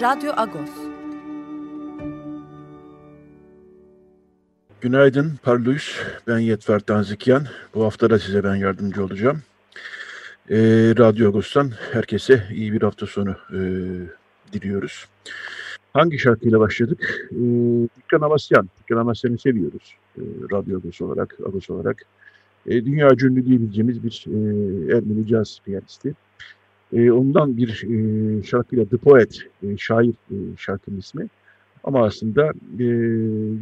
Radyo Agos. Günaydın Parlus. Ben Yetver Tanzikyan. Bu hafta da size ben yardımcı olacağım. Ee, Radyo Agos'tan herkese iyi bir hafta sonu e, diliyoruz. Hangi şarkıyla başladık? Ee, Dükkan Amasyan. Dükkan Amasyan'ı seviyoruz. Ee, Radyo Agos olarak, Agos olarak. Ee, dünya ünlü diyebileceğimiz bir e, Ermeni caz piyanisti. E, ondan bir e, şarkıyla The Poet, e, şair e, şarkının ismi. Ama aslında e,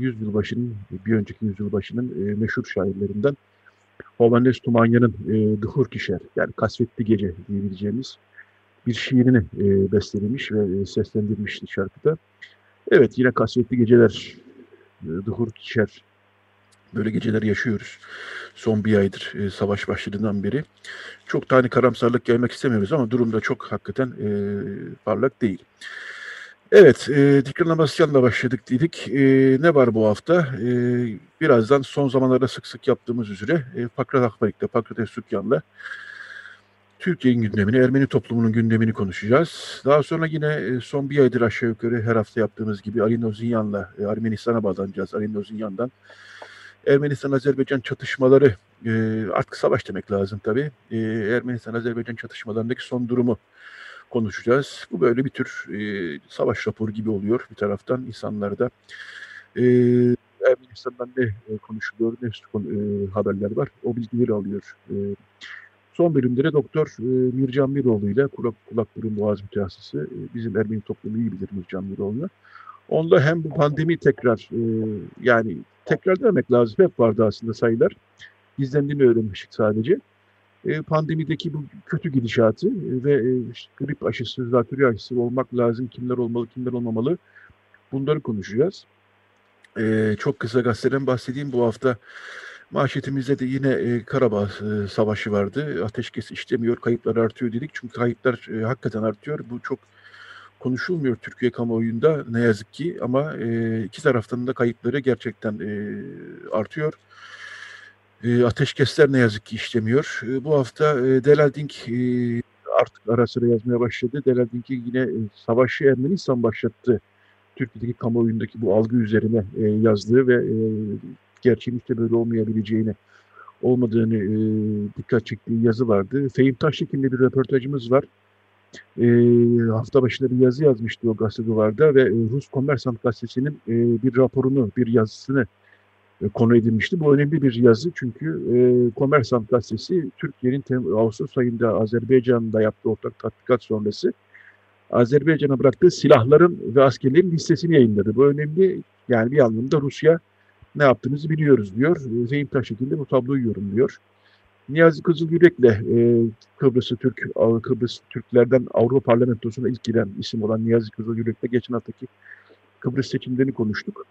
yüzyılbaşının, bir önceki yüzyılbaşının e, meşhur şairlerinden Hovannes Tumanya'nın e, The Hurkişer, yani Kasvetli Gece diyebileceğimiz bir şiirini e, bestelemiş ve e, seslendirmişti şarkıda. Evet yine Kasvetli Geceler, e, The Hurkişer Böyle geceler yaşıyoruz. Son bir aydır e, savaş başladığından beri. Çok tane karamsarlık gelmek istemiyoruz ama durum da çok hakikaten e, parlak değil. Evet, e, Dikran Amasyan'la başladık dedik. E, ne var bu hafta? E, birazdan son zamanlarda sık sık yaptığımız üzere e, Pakrat Akbarik'le, Pakrat Esukyan'la Türkiye'nin gündemini, Ermeni toplumunun gündemini konuşacağız. Daha sonra yine e, son bir aydır aşağı yukarı her hafta yaptığımız gibi Ali Nozinyan'la e, Ermenistan'a bağlanacağız. Ali Nozinyan'dan Ermenistan-Azerbaycan çatışmaları e, artık savaş demek lazım tabii. E, Ermenistan-Azerbaycan çatışmalarındaki son durumu konuşacağız. Bu böyle bir tür e, savaş raporu gibi oluyor bir taraftan insanlarda. E, Ermenistan'dan ne e, konuşuluyor, ne e, haberler var o bilgileri alıyor. E, son bölümde de Doktor e, Mircan Miroğlu ile kulak, kulak burun boğaz mütehassısı e, bizim Ermeni toplumu iyi bilir Mircan Miroğlu'na. Onda hem bu pandemi tekrar e, yani tekrar demek lazım. Hep vardı aslında sayılar. İzlendiğini öğrenmiştik sadece. E, pandemideki bu kötü gidişatı ve e, grip aşısı, zatürre aşısı olmak lazım. Kimler olmalı, kimler olmamalı. Bunları konuşacağız. E, çok kısa gazeteden bahsedeyim. Bu hafta manşetimizde de yine e, Karabağ e, Savaşı vardı. Ateşkes işlemiyor, kayıplar artıyor dedik. Çünkü kayıplar e, hakikaten artıyor. Bu çok konuşulmuyor Türkiye kamuoyunda ne yazık ki ama e, iki taraftan da kayıpları gerçekten e, artıyor. E, ateşkesler ne yazık ki işlemiyor. E, bu hafta e, Delaldink e, artık ara sıra yazmaya başladı. Delaldink yine e, savaşı Ermenistan başlattı. Türkiye'deki kamuoyundaki bu algı üzerine e, yazdığı ve e, gerçeğin işte böyle olmayabileceğini olmadığını e, dikkat çektiği yazı vardı. Fehim Taştekin'le bir röportajımız var e, hafta başında bir yazı yazmıştı o gazete duvarda ve e, Rus Kommersant gazetesinin e, bir raporunu, bir yazısını e, konu edilmişti. Bu önemli bir yazı çünkü e, Kommersant gazetesi Türkiye'nin Ağustos ayında Azerbaycan'da yaptığı ortak tatbikat sonrası Azerbaycan'a bıraktığı silahların ve askerlerin listesini yayınladı. Bu önemli yani bir anlamda Rusya ne yaptığınızı biliyoruz diyor. Zeyim Taşekin bu tabloyu yorumluyor. Niyazi Kızılyürek'le e, Kıbrıs'ı Türk, Kıbrıs Türklerden Avrupa Parlamentosu'na ilk giren isim olan Niyazi Kızılyürek'le geçen haftaki Kıbrıs seçimlerini konuştuk.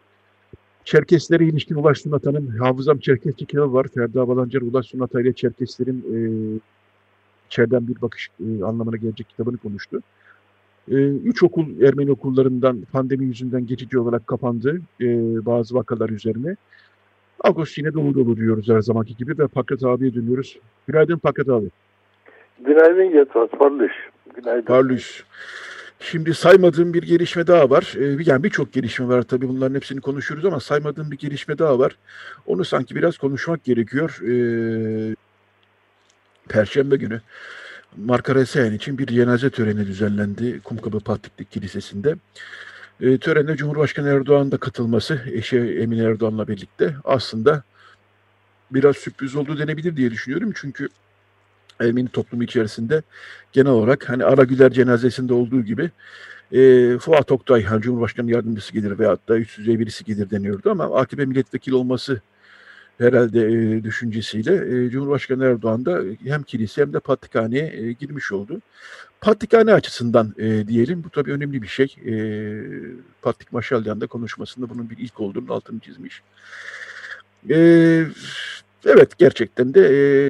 Çerkeslere ilişkin Ulaş Sunata'nın Hafızam Çerkes kitabı var. Ferda Balancar Ulaş Sunata ile Çerkeslerin e, içeriden bir bakış e, anlamına gelecek kitabını konuştu. E, üç okul Ermeni okullarından pandemi yüzünden geçici olarak kapandı e, bazı vakalar üzerine. Ağustos yine dolu dolu diyoruz her zamanki gibi ve Paket abiye dönüyoruz. Günaydın Paket abi. Günaydın Yatvat, Parlış. Günaydın. Parlış. Şimdi saymadığım bir gelişme daha var. Ee, yani birçok gelişme var tabii bunların hepsini konuşuyoruz ama saymadığım bir gelişme daha var. Onu sanki biraz konuşmak gerekiyor. Ee, Perşembe günü Marka Resayan için bir cenaze töreni düzenlendi Kumkapı Patliklik Kilisesi'nde. E, törene Cumhurbaşkanı Erdoğan'ın da katılması eşi Emine Erdoğan'la birlikte aslında biraz sürpriz oldu denebilir diye düşünüyorum. Çünkü Ermeni toplumu içerisinde genel olarak hani Ara Güler cenazesinde olduğu gibi e, Fuat Oktay hani Cumhurbaşkanı yardımcısı gelir veyahut da üst düzey birisi gelir deniyordu ama AKP milletvekili olması herhalde e, düşüncesiyle e, Cumhurbaşkanı Erdoğan da hem kilise hem de patrikhaneye e, girmiş oldu. Patrikhane açısından e, diyelim bu tabii önemli bir şey. E, Patrik Maşalyan da konuşmasında bunun bir ilk olduğunu altını çizmiş. E, evet gerçekten de e,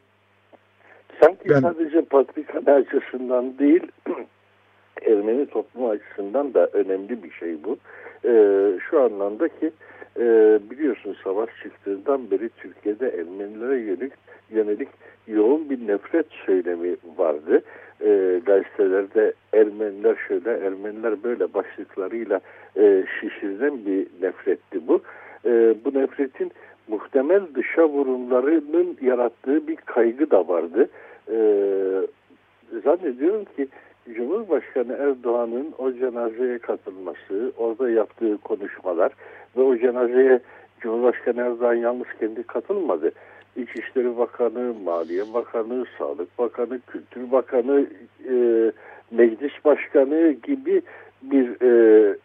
Sanki ben, sadece patrikhane açısından değil Ermeni toplumu açısından da önemli bir şey bu. E, şu anlamda ki e, biliyorsun savaş çıktığından beri Türkiye'de Ermenilere yönelik, yönelik yoğun bir nefret söylemi vardı. E, gazetelerde Ermeniler şöyle, Ermeniler böyle başlıklarıyla e, şişirilen bir nefretti bu. E, bu nefretin muhtemel dışa vurumlarının yarattığı bir kaygı da vardı. E, zannediyorum ki Cumhurbaşkanı Erdoğan'ın o cenazeye katılması, orada yaptığı konuşmalar ve o cenazeye Cumhurbaşkanı Erdoğan yalnız kendi katılmadı. İçişleri Bakanı, Maliye Bakanı, Sağlık Bakanı, Kültür Bakanı, e, Meclis Başkanı gibi bir e,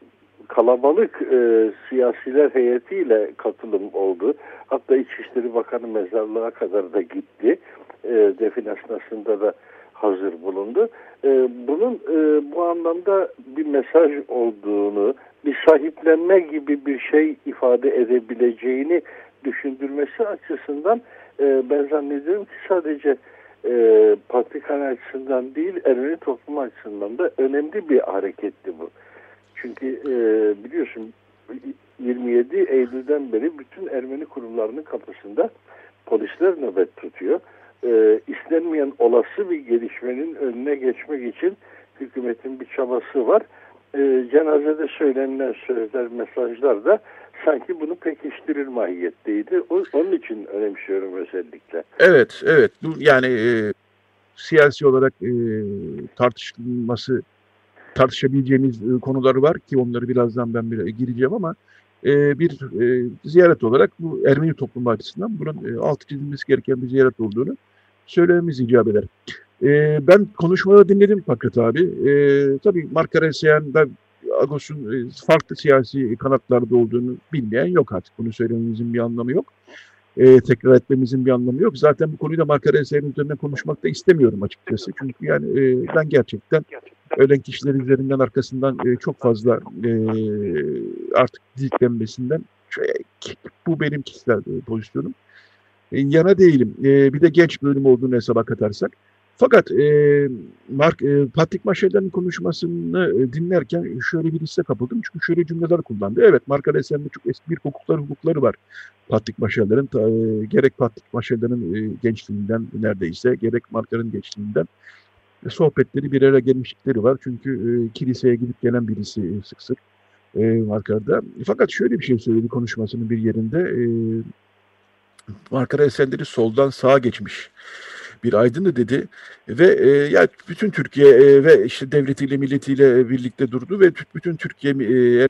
kalabalık e, siyasiler heyetiyle katılım oldu. Hatta İçişleri Bakanı mezarlığa kadar da gitti. E, defin da hazır bulundu. E, bunun e, bu anlamda bir mesaj olduğunu, bir sahiplenme gibi bir şey ifade edebileceğini düşündürmesi açısından e, ben zannediyorum ki sadece e, Patrikhane açısından değil Ermeni toplum açısından da önemli bir hareketti bu. Çünkü e, biliyorsun 27 Eylül'den beri bütün Ermeni kurumlarının kapısında polisler nöbet tutuyor e, istenmeyen olası bir gelişmenin önüne geçmek için hükümetin bir çabası var. E, cenazede söylenilen sözler, mesajlar da sanki bunu pekiştirir mahiyetteydi. O, onun için önemsiyorum özellikle. Evet, evet. Yani e, siyasi olarak e, tartışılması, tartışabileceğimiz e, konuları var ki onları birazdan ben bir gireceğim ama e, bir e, ziyaret olarak bu Ermeni toplumu açısından bunun e, altı çizilmesi gereken bir ziyaret olduğunu söylememiz icap eder. E, ben konuşmaları dinledim Fakret abi. E, tabii Mark Aresyan da Agos'un e, farklı siyasi kanatlarda olduğunu bilmeyen yok artık. Bunu söylememizin bir anlamı yok. E, tekrar etmemizin bir anlamı yok. Zaten bu konuyu da Mark Aresyan'ın üzerine konuşmak da istemiyorum açıkçası. Çünkü yani e, ben gerçekten ölen kişiler üzerinden arkasından e, çok fazla e, artık diklenmesinden bu benim kişisel e, pozisyonum. E, yana değilim. E, bir de genç bölüm olduğunu hesaba katarsak. Fakat e, Mark, e, Patrick Maşe'den konuşmasını e, dinlerken şöyle bir hisse kapıldım. Çünkü şöyle cümleler kullandı. Evet, Mark Aresen'de çok eski bir hukuklar hukukları var. Patrick Maşe'lerin, e, gerek Patrick Maşe'lerin e, gençliğinden neredeyse, gerek Mark'ların gençliğinden e, sohbetleri bir araya gelmişlikleri var. Çünkü e, kiliseye gidip gelen birisi e, sık sık e, Markar'da. Fakat şöyle bir şey söyledi konuşmasının bir yerinde. E, Markara eserleri soldan sağa geçmiş bir aydındı dedi ve e, ya bütün Türkiye e, ve işte devletiyle milletiyle birlikte durdu ve bütün Türkiye e,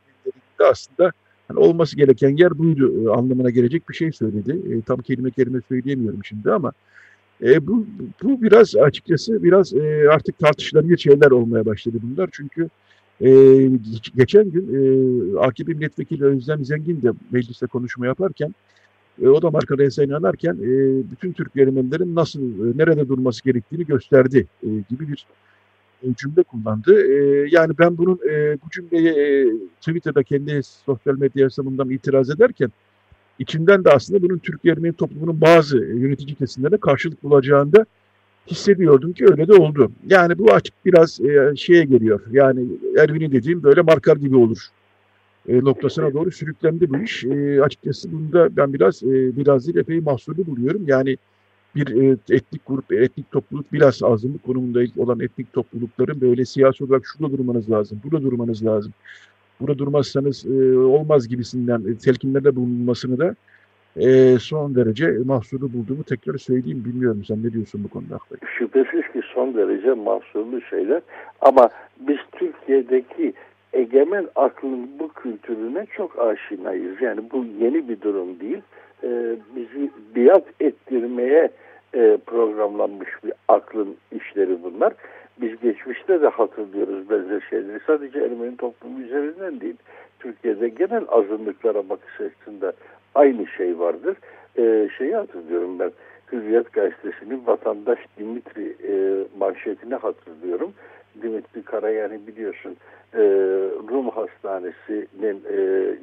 aslında hani olması gereken yer buydu e, anlamına gelecek bir şey söyledi. E, tam kelime kelime söyleyemiyorum şimdi ama e, bu, bu biraz açıkçası biraz e, artık tartışılabilir şeyler olmaya başladı bunlar. Çünkü e, geçen gün e, AKP milletvekili Özlem Zengin de mecliste konuşma yaparken e, o da marka RS'ye inanarken e, bütün Türk Ermenilerin nasıl, e, nerede durması gerektiğini gösterdi e, gibi bir e, cümle kullandı. E, yani ben bunun e, bu cümleyi e, Twitter'da kendi sosyal medya hesabından itiraz ederken içinden de aslında bunun Türk Ermeni toplumunun bazı yönetici kesimlerine karşılık bulacağında hissediyordum ki öyle de oldu. Yani bu açık biraz e, şeye geliyor. Yani Ermeni dediğim böyle markar gibi olur e, noktasına doğru sürüklendi bu iş. E, açıkçası bunda ben biraz e, biraz değil epey mahsurlu buluyorum. Yani bir e, etnik grup, etnik topluluk biraz azınlık konumunda olan etnik toplulukların böyle siyasi olarak şurada durmanız lazım, burada durmanız lazım. Burada durmazsanız e, olmaz gibisinden e, telkinlerde bulunmasını da e, son derece mahsurlu bulduğumu tekrar söyleyeyim. Bilmiyorum sen ne diyorsun bu konuda? Şüphesiz ki son derece mahsurlu şeyler ama biz Türkiye'deki egemen aklın bu kültürüne çok aşinayız. Yani bu yeni bir durum değil. Ee, bizi biat ettirmeye e, programlanmış bir aklın işleri bunlar. Biz geçmişte de hatırlıyoruz benzer şeyleri. Sadece Ermeni toplumu üzerinden değil. Türkiye'de genel azınlıklara bakış açısında aynı şey vardır. e, şeyi hatırlıyorum ben. Hürriyet Gazetesi'nin vatandaş Dimitri e, manşetini hatırlıyorum. Dimitri Karayani biliyorsun e, Rum Hastanesi'nin e,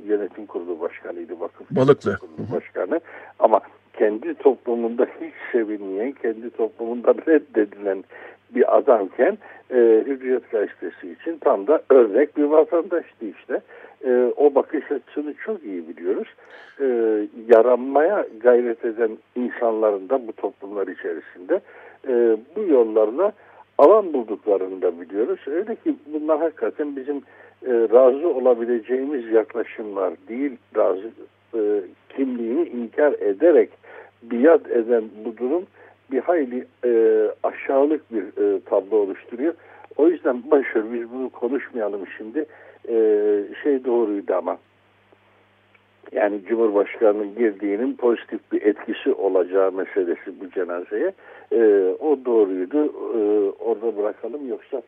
yönetim kurulu başkanıydı. Vakıf Balıklı. Kurulu başkanı. Ama kendi toplumunda hiç sevilmeyen, kendi toplumunda reddedilen bir adamken e, Hürriyet Gazetesi için tam da örnek bir vatandaştı işte. E, o bakış açısını çok iyi biliyoruz. E, yaranmaya gayret eden insanların da bu toplumlar içerisinde e, bu yollarla alan bulduklarını da biliyoruz. Öyle ki bunlar hakikaten bizim e, razı olabileceğimiz yaklaşımlar değil, razı e, kimliğini inkar ederek biat eden bu durum bir hayli e, aşağılık bir e, tablo oluşturuyor. O yüzden başarı biz bunu konuşmayalım şimdi. E, şey doğruydu ama yani Cumhurbaşkanı'nın girdiğinin pozitif bir etkisi olacağı meselesi bu cenazeye. E, o doğruydu. E, orada bırakalım yoksa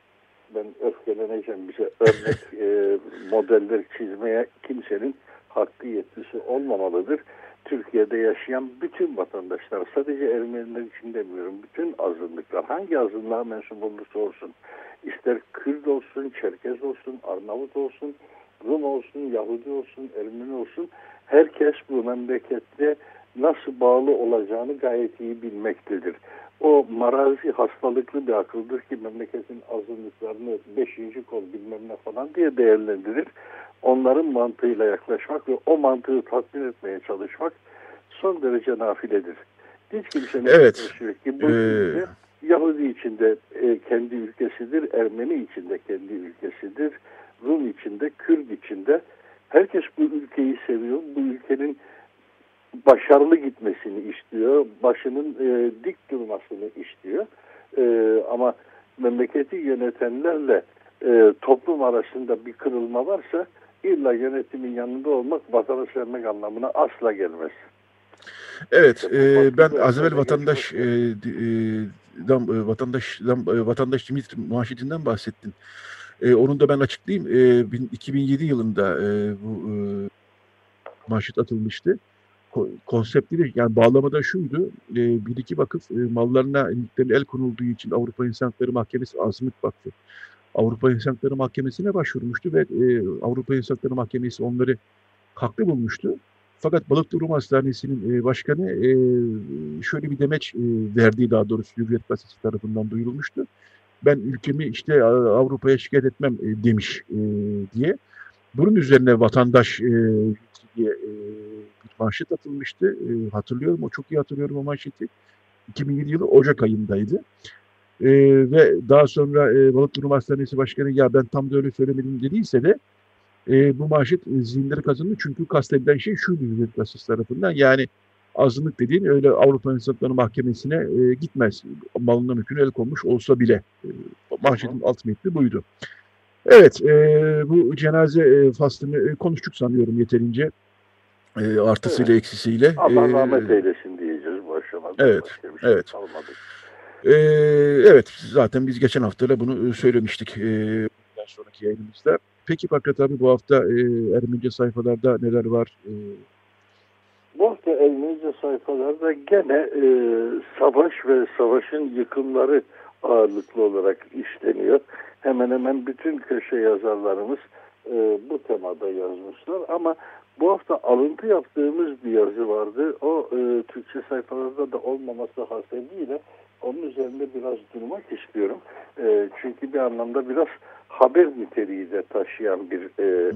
ben öfkeleneceğim bize örnek e, modeller çizmeye kimsenin hakkı yetkisi olmamalıdır. Türkiye'de yaşayan bütün vatandaşlar sadece Ermeniler için demiyorum bütün azınlıklar hangi azınlığa mensup olursa olsun ister Kürt olsun, Çerkez olsun, Arnavut olsun, Rum olsun, Yahudi olsun, Ermeni olsun herkes bu memlekette nasıl bağlı olacağını gayet iyi bilmektedir. O marazi hastalıklı bir akıldır ki memleketin azınlıklarını beşinci kol bilmem ne falan diye değerlendirir. Onların mantığıyla yaklaşmak ve o mantığı tatmin etmeye çalışmak son derece nafiledir. Hiç kimsenin evet. ki bu ee... Yahudi içinde e, kendi ülkesidir, Ermeni içinde kendi ülkesidir, Rum içinde, Kürt içinde. Herkes bu ülkeyi seviyor. Bu ülkenin başarılı gitmesini istiyor. Başının e, dik durmasını istiyor. E, ama memleketi yönetenlerle e, toplum arasında bir kırılma varsa illa yönetimin yanında olmak vatanı sevmek anlamına asla gelmez. Evet, e, ben az evvel vatandaş e, e, dam, e, vatandaş dam, e, vatandaş Dimitri manşetinden bahsettin. E, onu da ben açıklayayım. E, 2007 yılında e, bu e, manşet atılmıştı. Ko konseptleri yani bağlamada şuydu. E, bir iki vakıf e, mallarına el konulduğu için Avrupa İnsan Hakları Mahkemesi Azınlık Vakfı Avrupa İnsan Hakları Mahkemesi'ne başvurmuştu ve e, Avrupa İnsan Hakları Mahkemesi onları haklı bulmuştu. Fakat Balıklı Rum Hastanesi'nin e, başkanı e, şöyle bir demeç e, verdiği daha doğrusu Hürriyet Gazetesi tarafından duyurulmuştu. Ben ülkemi işte Avrupa'ya şikayet etmem e, demiş e, diye. Bunun üzerine vatandaş e, diye e, manşet atılmıştı. E, hatırlıyorum, o çok iyi hatırlıyorum o manşeti. 2007 yılı Ocak ayındaydı. E, ve daha sonra e, Balıklı Rum Hastanesi Başkanı ya ben tam da öyle söylemedim dediyse de e, bu manşet e, zihinleri kazandı. Çünkü kastedilen şey şu Hürriyet Gazetesi tarafından. Yani azınlık dediğin öyle Avrupa İnsan Hakları Mahkemesi'ne e, gitmez. Malından mümkün el konmuş olsa bile. E, manşetin alt metni buydu. Evet, e, bu cenaze e, faslını e, konuştuk sanıyorum yeterince. E, artısıyla evet. eksisiyle. Allah e, rahmet eylesin diyeceğiz bu aşamada. Evet, şey evet. Kalmadı. E, evet, zaten biz geçen hafta bunu e, söylemiştik. E, sonraki yayınımızda. Peki Fakat abi bu hafta e, Ermenice sayfalarda neler var? E... Bu hafta Ermenice sayfalarda gene e, savaş ve savaşın yıkımları ağırlıklı olarak işleniyor. Hemen hemen bütün köşe yazarlarımız e, bu temada yazmışlar ama bu hafta alıntı yaptığımız bir yazı vardı. O e, Türkçe sayfalarda da olmaması hasebiyle onun üzerinde biraz durmak istiyorum. E, çünkü bir anlamda biraz haber niteliği de taşıyan bir e,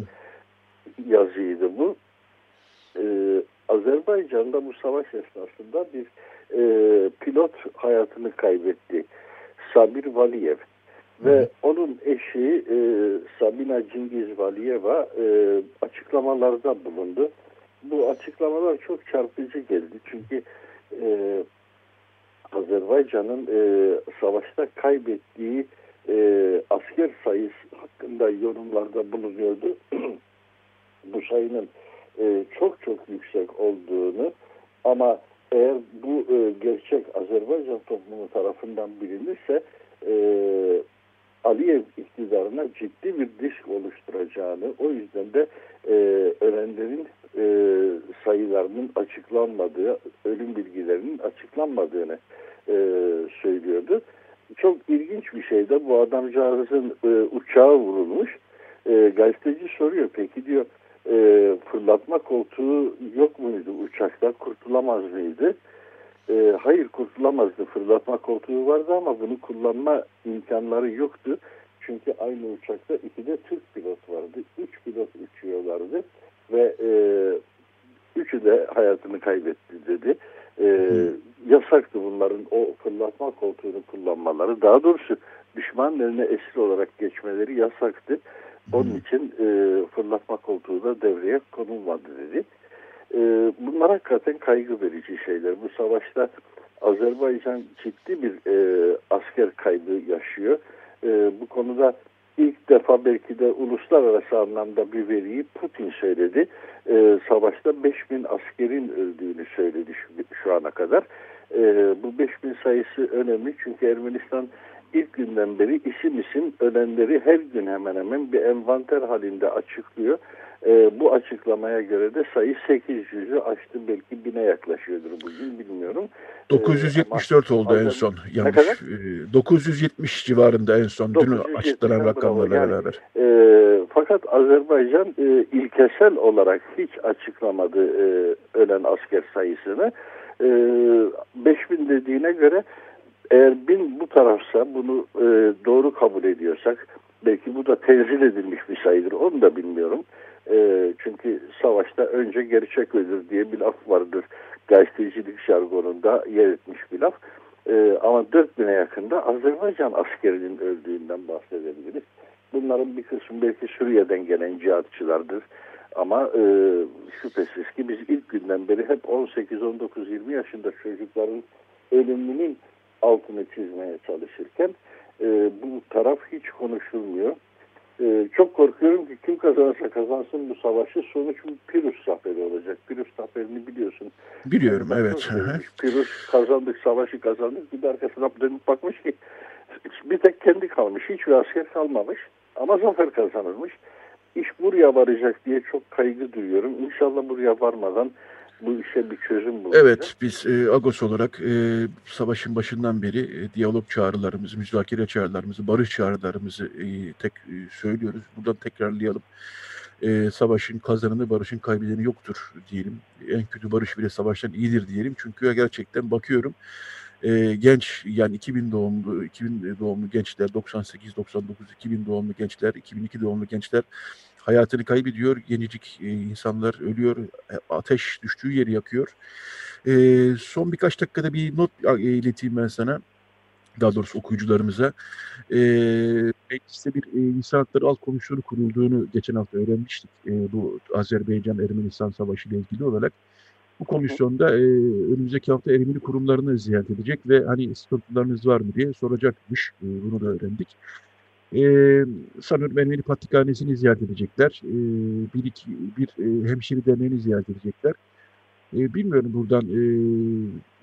yazıydı bu. E, Azerbaycan'da bu savaş esnasında bir e, pilot hayatını kaybetti. Sabir Valiyev. Ve onun eşi e, Sabina Cingiz Valiyeva e, açıklamalarda bulundu. Bu açıklamalar çok çarpıcı geldi. Çünkü e, Azerbaycan'ın e, savaşta kaybettiği e, asker sayısı hakkında yorumlarda bulunuyordu. bu sayının e, çok çok yüksek olduğunu ama eğer bu e, gerçek Azerbaycan toplumu tarafından bilinirse e, Aliyev iktidarına ciddi bir disk oluşturacağını, o yüzden de e, ölenlerin e, sayılarının açıklanmadığı, ölüm bilgilerinin açıklanmadığını e, söylüyordu. Çok ilginç bir şey de bu adamcağızın e, uçağı vurulmuş. E, gazeteci soruyor peki diyor e, fırlatma koltuğu yok muydu uçakta kurtulamaz mıydı? E, hayır kurtulamazdı fırlatma koltuğu vardı ama bunu kullanma imkanları yoktu. Çünkü aynı uçakta iki de Türk pilot vardı. Üç pilot uçuyorlardı ve e, üçü de hayatını kaybetti dedi. E, yasaktı bunların o fırlatma koltuğunu kullanmaları. Daha doğrusu düşman eline esir olarak geçmeleri yasaktı. Onun için e, fırlatma koltuğu da devreye konulmadı dedi. E, bunlar hakikaten kaygı verici şeyler. Bu savaşta Azerbaycan ciddi bir e, asker kaybı yaşıyor. E, bu konuda ilk defa belki de uluslararası anlamda bir veriyi Putin söyledi. E, savaşta 5000 askerin öldüğünü söyledi şu, şu ana kadar. E, bu 5000 sayısı önemli çünkü Ermenistan ilk günden beri isim isim ölenleri her gün hemen hemen bir envanter halinde açıklıyor. E, bu açıklamaya göre de sayı 800'ü aştı belki bine yaklaşıyordur bugün bilmiyorum. 974 ee, oldu en son. Yanlış. E, 970 civarında en son. Dün açıklanan rakamlarla yani, beraber. E, fakat Azerbaycan e, ilkesel olarak hiç açıklamadı e, ölen asker sayısını. E, 5000 dediğine göre eğer bin bu tarafsa bunu e, doğru kabul ediyorsak belki bu da tenzil edilmiş bir sayıdır onu da bilmiyorum. E, çünkü savaşta önce gerçek ölür diye bir laf vardır gazetecilik jargonunda yer etmiş bir laf. E, ama 4000'e yakında Azerbaycan askerinin öldüğünden bahsedebiliriz. Bunların bir kısmı belki Suriye'den gelen cihatçılardır. Ama e, şüphesiz ki biz ilk günden beri hep 18, 19, 20 yaşında çocukların ölümünün altını çizmeye çalışırken e, bu taraf hiç konuşulmuyor. E, çok korkuyorum ki kim kazanırsa kazansın bu savaşı sonuç bir Pirus zaferi olacak. Pirus zaferini biliyorsun. Biliyorum yani evet. Pirus kazandık savaşı kazandık bir de arkasına dönüp bakmış ki bir tek kendi kalmış hiçbir asker kalmamış ama zafer kazanılmış. İş buraya varacak diye çok kaygı duyuyorum. İnşallah buraya varmadan bu işe bir çözüm bulacak. Evet, biz e, Agos olarak e, savaşın başından beri e, diyalog çağrılarımızı, müzakere çağrılarımızı, barış çağrılarımızı e, tek e, söylüyoruz. Buradan tekrarlayalım. E, savaşın kazananı, barışın kaybedeni yoktur diyelim. En kötü barış bile savaştan iyidir diyelim. Çünkü gerçekten bakıyorum e, genç yani 2000 doğumlu 2000 doğumlu gençler 98 99 2000 doğumlu gençler 2002 doğumlu gençler hayatını kaybediyor. Gencecik e, insanlar ölüyor. E, ateş düştüğü yeri yakıyor. E, son birkaç dakikada bir not ileteyim ben sana. Daha doğrusu okuyucularımıza. E, mecliste bir e, insan hakları alt komisyonu kurulduğunu geçen hafta öğrenmiştik. E, bu Azerbaycan-Ermenistan Savaşı ile ilgili olarak. Bu komisyonda e, önümüzdeki hafta Ermeni kurumlarını ziyaret edecek ve hani sıkıntılarınız var mı diye soracakmış. E, bunu da öğrendik. E, sanıyorum Ermeni Patrikhanesi'ni ziyaret edecekler. E, bir, iki, bir e, hemşire derneğini ziyaret edecekler. E, bilmiyorum buradan e,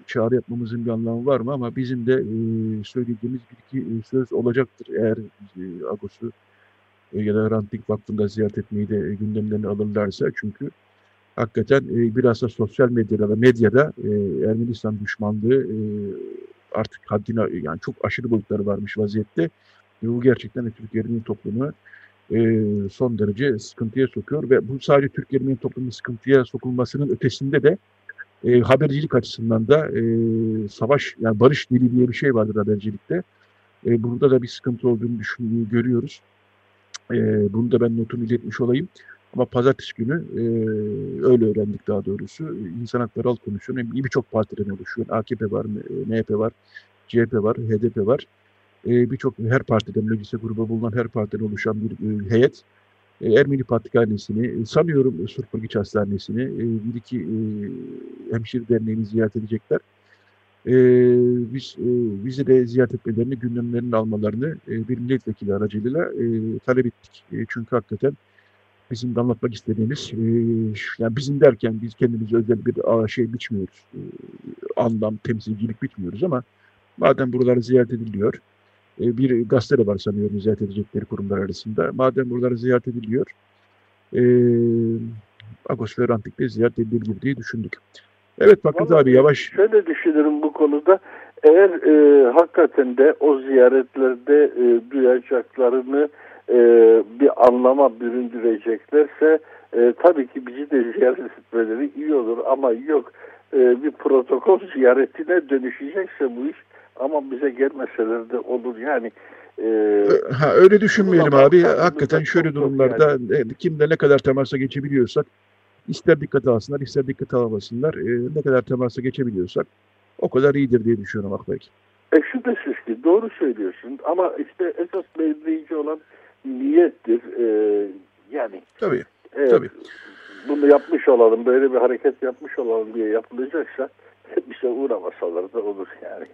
çağrı yapmamızın bir anlamı var mı ama bizim de e, söylediğimiz bir iki e, söz olacaktır. Eğer e, Agos'u e, ya da Ranting Vakfı'nda ziyaret etmeyi de e, gündemlerine alırlarsa çünkü hakikaten e, biraz da sosyal medyada ve medyada e, Ermenistan düşmanlığı e, artık haddine yani çok aşırı boyutları varmış vaziyette. Ve bu gerçekten de Türk Ermeni toplumu e, son derece sıkıntıya sokuyor ve bu sadece Türk Ermeni toplumu sıkıntıya sokulmasının ötesinde de e, habercilik açısından da e, savaş yani barış dili diye bir şey vardır habercilikte. E, burada da bir sıkıntı olduğunu düşünüyor, görüyoruz. E, bunu da ben notumu iletmiş olayım. Ama pazartesi günü e, öyle öğrendik daha doğrusu. İnsan Hakları Alt Komisyonu birçok partiden oluşuyor. AKP var, MHP var, CHP var, HDP var e, birçok her partiden meclise gruba bulunan her partiden oluşan bir e, heyet e, Ermeni Patrikhanesi'ni, e, sanıyorum Surpurgiç Hastanesi'ni, e, bir iki e, hemşire derneğini ziyaret edecekler. E, biz e, bizi de ziyaret etmelerini, gündemlerini almalarını e, bir milletvekili aracılığıyla e, talep ettik. E, çünkü hakikaten bizim de anlatmak istediğimiz, e, yani bizim derken biz kendimize özel bir şey biçmiyoruz, e, anlam, temsilcilik bitmiyoruz ama madem buralar ziyaret ediliyor, e, bir gazete var sanıyorum ziyaret edecekleri kurumlar arasında. Madem buraları ziyaret ediliyor, e, Agos ve Rantik'te ziyaret edilebilir diye düşündük. Evet Fakret abi yavaş. Şöyle düşünürüm bu konuda. Eğer e, hakikaten de o ziyaretlerde e, duyacaklarını e, bir anlama büründüreceklerse e, tabii ki bizi de ziyaret etmeleri iyi olur ama yok e, bir protokol ziyaretine dönüşecekse bu iş ama bize gelmeseler de olur yani. E, Ha, öyle düşünmeyelim abi. Hakikaten şöyle durumlarda e, kimle ne kadar temasa geçebiliyorsak ister dikkate alsınlar ister dikkate almasınlar. E, ne kadar temasa geçebiliyorsak o kadar iyidir diye düşünüyorum Akberk. E şüphesiz ki doğru söylüyorsun ama işte esas belirleyici olan niyettir. E, yani Tabii. evet, Tabii. bunu yapmış olalım, böyle bir hareket yapmış olalım diye yapılacaksa bize uğramasalar da olur yani.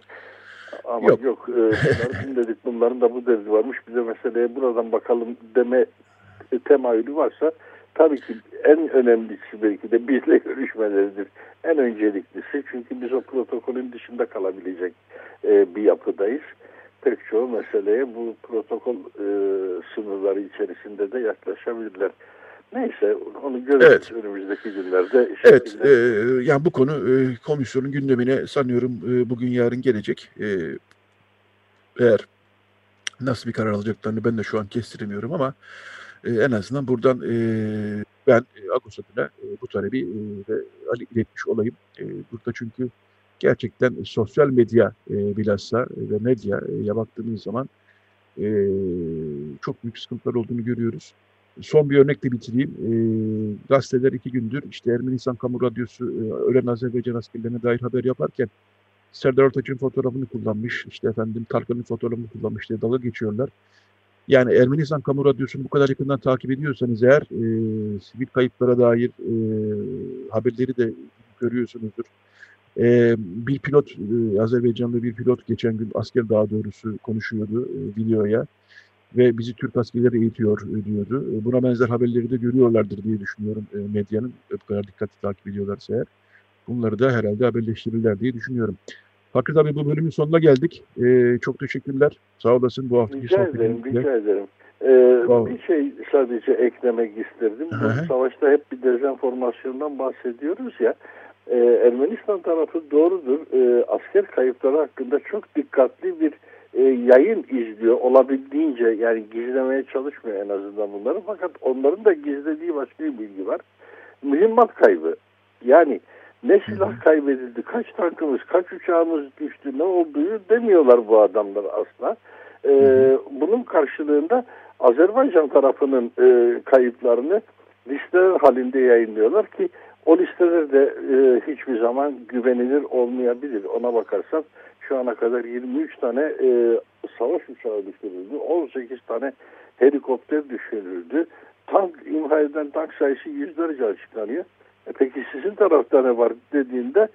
Ama Yok. yok, e, bunları dinledik, bunların da bu derdi varmış, bize meseleye buradan bakalım deme temayülü varsa tabii ki en önemlisi belki de bizle görüşmeleridir. En önceliklisi çünkü biz o protokolün dışında kalabilecek e, bir yapıdayız. Pek çoğu meseleye bu protokol e, sınırları içerisinde de yaklaşabilirler. Neyse onu görürüz Evet. önümüzdeki günlerde. Evet, e, yani bu konu e, komisyonun gündemine sanıyorum e, bugün yarın gelecek. E, eğer nasıl bir karar alacaklarını ben de şu an kestiremiyorum ama e, en azından buradan e, ben e, Agos adına e, bu talebi e, Ali iletmiş olayım. E, burada çünkü gerçekten sosyal medya e, bilhassa ve medyaya baktığımız zaman e, çok büyük sıkıntılar olduğunu görüyoruz. Son bir örnekle bitireyim. E, gazeteler iki gündür işte Ermenistan Kamu Radyosu e, ölen Azerbaycan askerlerine dair haber yaparken Serdar Ortaç'ın fotoğrafını kullanmış, işte efendim Tarkan'ın fotoğrafını kullanmış diye dalga geçiyorlar. Yani Ermenistan Kamu Radyosu'nu bu kadar yakından takip ediyorsanız eğer e, sivil kayıplara dair e, haberleri de görüyorsunuzdur. E, bir pilot, e, Azerbaycanlı bir pilot geçen gün asker daha doğrusu konuşuyordu e, videoya ve bizi Türk askerleri eğitiyor e, diyordu. E, Buna benzer haberleri de görüyorlardır diye düşünüyorum e, medyanın. Bu kadar dikkatli takip ediyorlarsa eğer. Bunları da herhalde haberleştirirler diye düşünüyorum. Fakir abi bu bölümün sonuna geldik. E, çok teşekkürler. Sağ olasın bu haftaki Rica ederim, rica ederim. Ee, Vallahi. bir şey sadece eklemek isterdim. Savaşta hep bir dezenformasyondan bahsediyoruz ya. Ee, Ermenistan tarafı doğrudur. Ee, asker kayıpları hakkında çok dikkatli bir e, yayın izliyor. Olabildiğince yani gizlemeye çalışmıyor en azından bunları. Fakat onların da gizlediği başka bir bilgi var. Mühimmat kaybı. Yani ne silah kaybedildi, kaç tankımız, kaç uçağımız düştü, ne olduğu demiyorlar bu adamlar asla. Ee, bunun karşılığında Azerbaycan tarafının e, kayıplarını listeler halinde yayınlıyorlar ki o listeler de e, hiçbir zaman güvenilir olmayabilir. Ona bakarsan şu ana kadar 23 tane e, savaş uçağı düşürüldü, 18 tane helikopter düşürüldü. Tank imha eden tank sayısı yüzlerce açıklanıyor. E peki sizin tarafta ne var dediğinde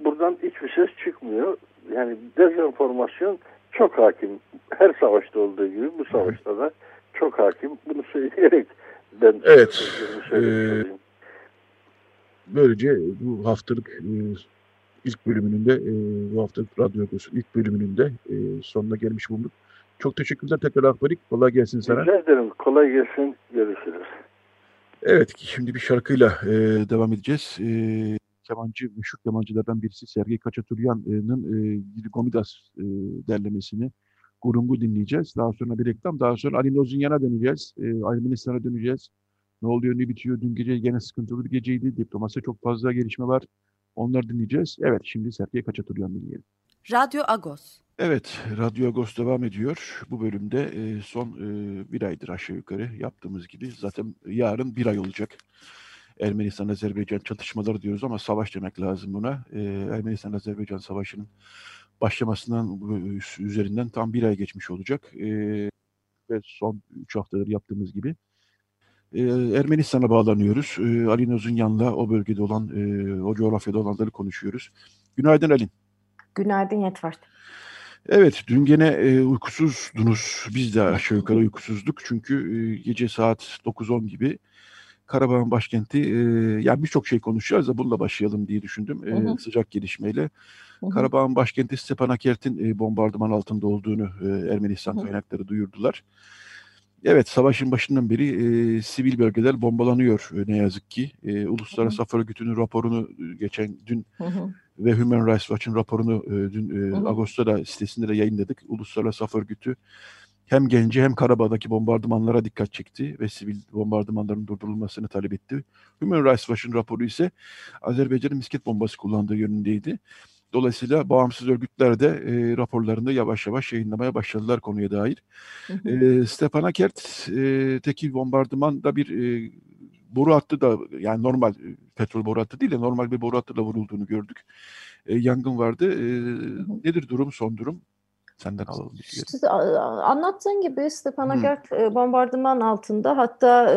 buradan hiçbir ses çıkmıyor. Yani dezenformasyon çok hakim. Her savaşta olduğu gibi bu savaşta da çok hakim. Bunu söyleyerek ben Evet, e, olayım. Böylece bu haftalık e, ilk bölümünün de e, bu haftalık Radyo Agos'un ilk bölümünün de e, sonuna gelmiş bulunduk. Çok teşekkürler tekrar Akbarik. Kolay gelsin sana. Rica ederim. Kolay gelsin. Görüşürüz. Evet, şimdi bir şarkıyla e, devam edeceğiz. E, kemancı, meşhur kemancılardan birisi Sergey Kaçaturyan'ın e, Yirgomidas e, derlemesini Gurungu dinleyeceğiz. Daha sonra bir reklam, daha sonra Ali Nozinyan'a döneceğiz. E, Ermenistan'a döneceğiz. Ne oluyor, ne bitiyor? Dün gece gene sıkıntılı bir geceydi. Diplomaside çok fazla gelişme var. Onları dinleyeceğiz. Evet, şimdi Sergey Kaçaturyan dinleyelim. Radyo Agos. Evet, Radyo Agos devam ediyor. Bu bölümde e, son e, bir aydır aşağı yukarı yaptığımız gibi zaten yarın bir ay olacak. Ermenistan-Azerbaycan çatışmaları diyoruz ama savaş demek lazım buna. E, Ermenistan-Azerbaycan savaşının başlamasından bu- üzerinden tam bir ay geçmiş olacak. E, ve son üç haftadır yaptığımız gibi. E, Ermenistan'a bağlanıyoruz. E, Ali Nozunyan'la o bölgede olan, e, o coğrafyada olanları konuşuyoruz. Günaydın Ali. Günaydın Yetvart. Evet, dün gene e, uykusuzdunuz. Biz de aşağı yukarı uykusuzduk. Çünkü e, gece saat 9-10 gibi Karabağ'ın başkenti e, yani birçok şey konuşacağız da bununla başlayalım diye düşündüm e, hı hı. sıcak gelişmeyle. Hı hı. Karabağ'ın başkenti Stepanakert'in e, bombardıman altında olduğunu e, Ermenistan hı hı. kaynakları duyurdular. Evet, savaşın başından beri e, sivil bölgeler bombalanıyor e, ne yazık ki. E, Uluslararası Af Örgütü'nün raporunu e, geçen dün hı hı. ve Human Rights Watch'ın raporunu e, dün e. Ağustos'ta sitesinde de yayınladık. Uluslararası Af Örgütü hem Gence hem Karabağ'daki bombardımanlara dikkat çekti ve sivil bombardımanların durdurulmasını talep etti. Human Rights Watch'ın raporu ise Azerbaycan'ın misket bombası kullandığı yönündeydi. Dolayısıyla bağımsız örgütler de e, raporlarını yavaş yavaş yayınlamaya başladılar konuya dair. E, Stepanakert e, teki bombardıman da bir e, boru hattı da yani normal e, petrol boru hattı değil de normal bir boru hattı da vurulduğunu gördük. E, yangın vardı. E, nedir durum, son durum? Senden alalım. İşte anlattığın gibi Stepanakert hmm. bombardıman altında hatta e,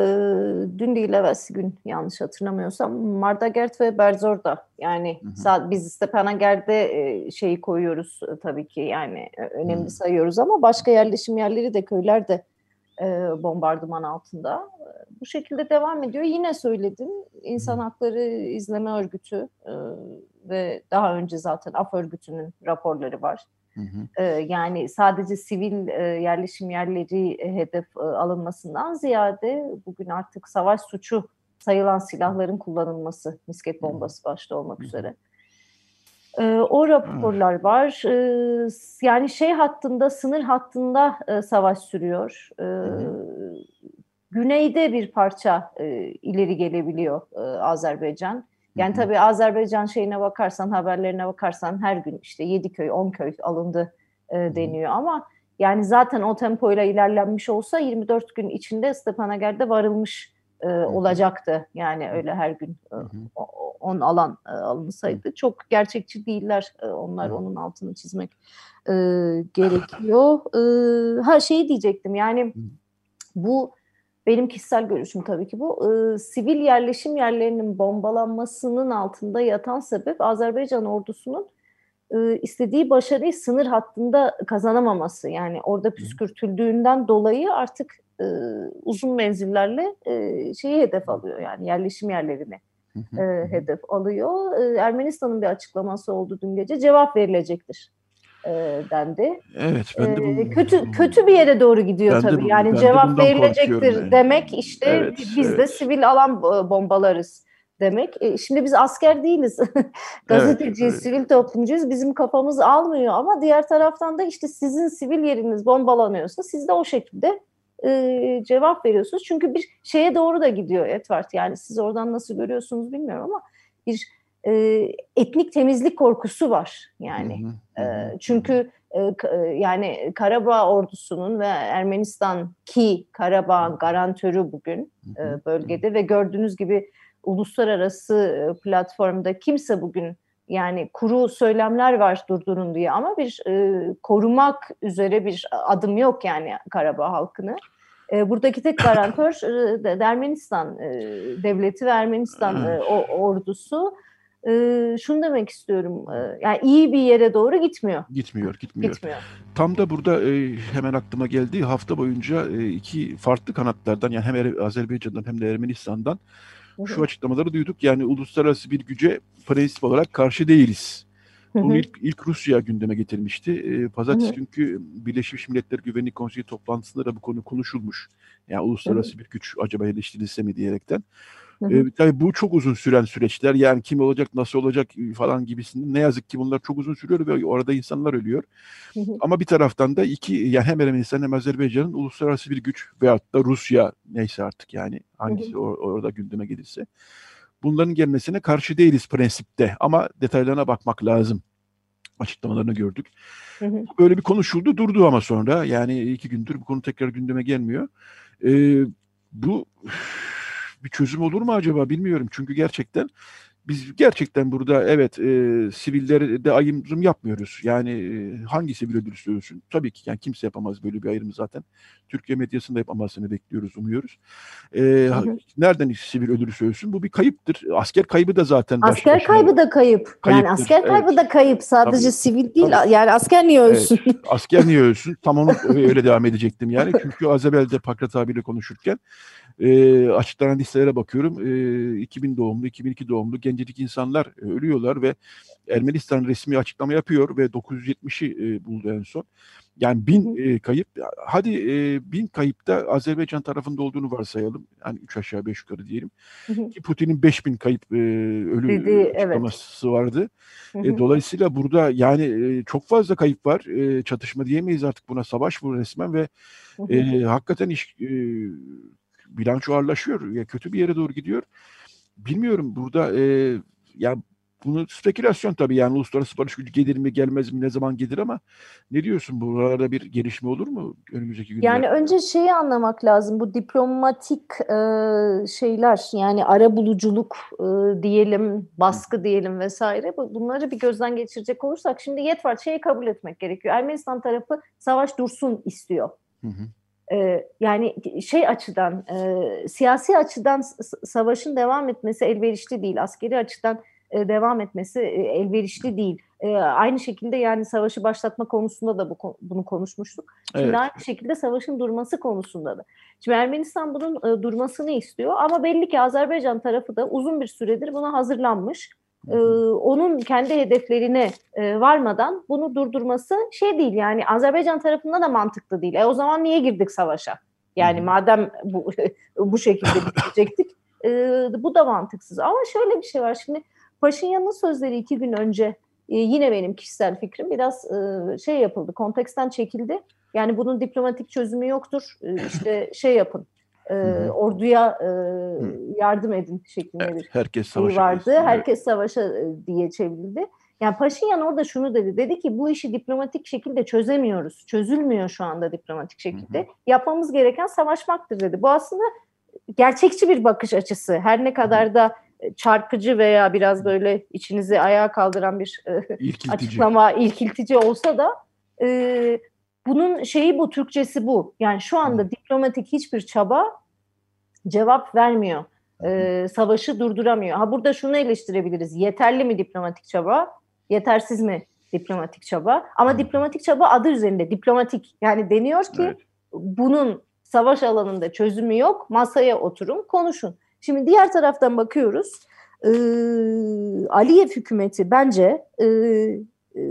dün değil evvelsi gün yanlış hatırlamıyorsam Mardagert ve Berzor'da yani hmm. biz Stepanakert'e e, şeyi koyuyoruz e, tabii ki yani önemli hmm. sayıyoruz ama başka yerleşim yerleri de köyler de e, bombardıman altında. Bu şekilde devam ediyor. Yine söyledim İnsan Hakları İzleme Örgütü e, ve daha önce zaten AF Örgütü'nün raporları var. Hı hı. yani sadece sivil yerleşim yerleri hedef alınmasından ziyade bugün artık savaş suçu sayılan silahların kullanılması, misket bombası başta olmak üzere. o raporlar var. yani şey hattında, sınır hattında savaş sürüyor. güneyde bir parça ileri gelebiliyor Azerbaycan. Yani tabii Azerbaycan şeyine bakarsan, haberlerine bakarsan her gün işte 7 köy, 10 köy alındı e, deniyor ama yani zaten o tempoyla ilerlenmiş olsa 24 gün içinde Stepanaker'de varılmış e, olacaktı. Yani öyle her gün e, 10 alan e, alınsaydı. Çok gerçekçi değiller. E, onlar onun altını çizmek e, gerekiyor. E, her şeyi diyecektim. Yani bu benim kişisel görüşüm tabii ki bu. E, sivil yerleşim yerlerinin bombalanmasının altında yatan sebep Azerbaycan ordusunun e, istediği başarıyı sınır hattında kazanamaması. Yani orada püskürtüldüğünden dolayı artık e, uzun menzillerle e, şeyi hedef alıyor. Yani yerleşim yerlerini e, hedef alıyor. E, Ermenistan'ın bir açıklaması oldu dün gece. Cevap verilecektir dendi. Evet, ben de bu, kötü kötü bir yere doğru gidiyor tabii. Bu, yani cevap verilecektir yani. demek işte evet, biz evet. de sivil alan bombalarız demek. E, şimdi biz asker değiliz. Gazeteciyiz, evet. sivil toplumcuyuz. Bizim kafamız almıyor ama diğer taraftan da işte sizin sivil yeriniz bombalanıyorsa siz de o şekilde e, cevap veriyorsunuz. Çünkü bir şeye doğru da gidiyor Edward. Yani siz oradan nasıl görüyorsunuz bilmiyorum ama bir e, etnik temizlik korkusu var yani. Hı hı. E, çünkü e, yani Karabağ ordusunun ve Ermenistan ki Karabağ'ın garantörü bugün e, bölgede ve gördüğünüz gibi uluslararası e, platformda kimse bugün yani kuru söylemler var durdurun diye ama bir e, korumak üzere bir adım yok yani Karabağ halkını. E, buradaki tek garantör e, Ermenistan e, devleti ve Ermenistan e, o, ordusu e, şunu demek istiyorum. E, yani iyi bir yere doğru gitmiyor. Gitmiyor, gitmiyor. Gitmiyor. Tam da burada e, hemen aklıma geldi. Hafta boyunca e, iki farklı kanatlardan yani hem Azerbaycan'dan hem de Ermenistan'dan Hı-hı. şu açıklamaları duyduk. Yani uluslararası bir güce prensip olarak karşı değiliz. Bunu ilk, ilk Rusya gündeme getirmişti. E, Pazartesi günkü Birleşmiş Milletler Güvenlik Konseyi toplantısında da bu konu konuşulmuş. Yani uluslararası Hı-hı. bir güç acaba eleştirilse mi diyerekten. E, tabii bu çok uzun süren süreçler. Yani kim olacak, nasıl olacak falan gibisinden. Ne yazık ki bunlar çok uzun sürüyor ve orada insanlar ölüyor. Hı hı. Ama bir taraftan da iki yani hem Ermenistan hem Azerbaycan'ın uluslararası bir güç veyahut da Rusya neyse artık yani hangisi hı. Or- orada gündeme gelirse. Bunların gelmesine karşı değiliz prensipte ama detaylarına bakmak lazım. Açıklamalarını gördük. Hı hı. Böyle bir konuşuldu durdu ama sonra yani iki gündür bu konu tekrar gündeme gelmiyor. Ee, bu bir çözüm olur mu acaba bilmiyorum. Çünkü gerçekten biz gerçekten burada evet e, sivilleri de ayrım yapmıyoruz. Yani e, hangi sivil ödülüsü ölsün? Tabii ki yani kimse yapamaz böyle bir ayrımı zaten. Türkiye medyasında yapmamasını bekliyoruz, umuyoruz. E, Nereden sivil ödülüsü ölsün? Bu bir kayıptır. Asker kaybı da zaten. Asker başına, kaybı da kayıp. Kayıptır. Yani asker kaybı evet. da kayıp. Sadece Tabii. sivil değil. Tabii. Yani asker niye ölsün? Evet. Asker niye ölsün? Tam onu öyle devam edecektim yani. Çünkü az evvel de Pakrat abiyle konuşurken e, açıklanan listelere bakıyorum. E, 2000 doğumlu, 2002 doğumlu gencecik insanlar e, ölüyorlar ve Ermenistan resmi açıklama yapıyor ve 970'i e, buldu en son. Yani bin e, kayıp. Hadi e, bin kayıpta Azerbaycan tarafında olduğunu varsayalım. Yani üç aşağı beş yukarı diyelim. Hı hı. Ki Putin'in 5000 kayıp e, ölü Dedi, açıklaması evet. vardı. Hı. E, dolayısıyla burada yani e, çok fazla kayıp var. E, çatışma diyemeyiz artık buna. Savaş bu resmen ve. E, hakikaten iş e, bilanço ağırlaşıyor. Ya, kötü bir yere doğru gidiyor. Bilmiyorum burada e, ya bunu spekülasyon tabii yani uluslararası barış gücü gelir mi gelmez mi ne zaman gelir ama ne diyorsun buralarda bir gelişme olur mu önümüzdeki günlerde? Yani önce şeyi anlamak lazım bu diplomatik e, şeyler yani ara buluculuk e, diyelim baskı Hı. diyelim vesaire bunları bir gözden geçirecek olursak şimdi Yetvart şeyi kabul etmek gerekiyor. Ermenistan tarafı savaş dursun istiyor. Hı hı yani şey açıdan siyasi açıdan savaşın devam etmesi elverişli değil askeri açıdan e, devam etmesi e, elverişli değil. E, aynı şekilde yani savaşı başlatma konusunda da bu, bunu konuşmuştuk. Şimdi evet. aynı şekilde savaşın durması konusunda da. Şimdi Ermenistan bunun durmasını istiyor ama belli ki Azerbaycan tarafı da uzun bir süredir buna hazırlanmış. Onun kendi hedeflerine e, varmadan bunu durdurması şey değil yani Azerbaycan tarafında da mantıklı değil. E o zaman niye girdik savaşa? Yani madem bu bu şekilde bitirecektik e, bu da mantıksız. Ama şöyle bir şey var şimdi Paşinyan'ın sözleri iki gün önce e, yine benim kişisel fikrim biraz e, şey yapıldı, konteksten çekildi. Yani bunun diplomatik çözümü yoktur. E, işte şey yapın, e, orduya e, yardım edin şeklinde evet, bir herkes savaşa vardı. Kesin. Herkes savaşa e, diye çevrildi. Yani Paşinyan orada şunu dedi. Dedi ki bu işi diplomatik şekilde çözemiyoruz. Çözülmüyor şu anda diplomatik şekilde. Hı hı. Yapmamız gereken savaşmaktır dedi. Bu aslında gerçekçi bir bakış açısı. Her ne kadar da çarpıcı veya biraz böyle içinizi ayağa kaldıran bir e, açıklama, ilkiltici olsa da e, bunun şeyi bu, Türkçesi bu. Yani şu anda diplomatik hiçbir çaba cevap vermiyor. E, savaşı durduramıyor. Ha burada şunu eleştirebiliriz. Yeterli mi diplomatik çaba? Yetersiz mi diplomatik çaba? Ama diplomatik çaba adı üzerinde diplomatik. Yani deniyor ki evet. bunun savaş alanında çözümü yok. Masaya oturun, konuşun. Şimdi diğer taraftan bakıyoruz. E, Aliyev hükümeti bence e, e,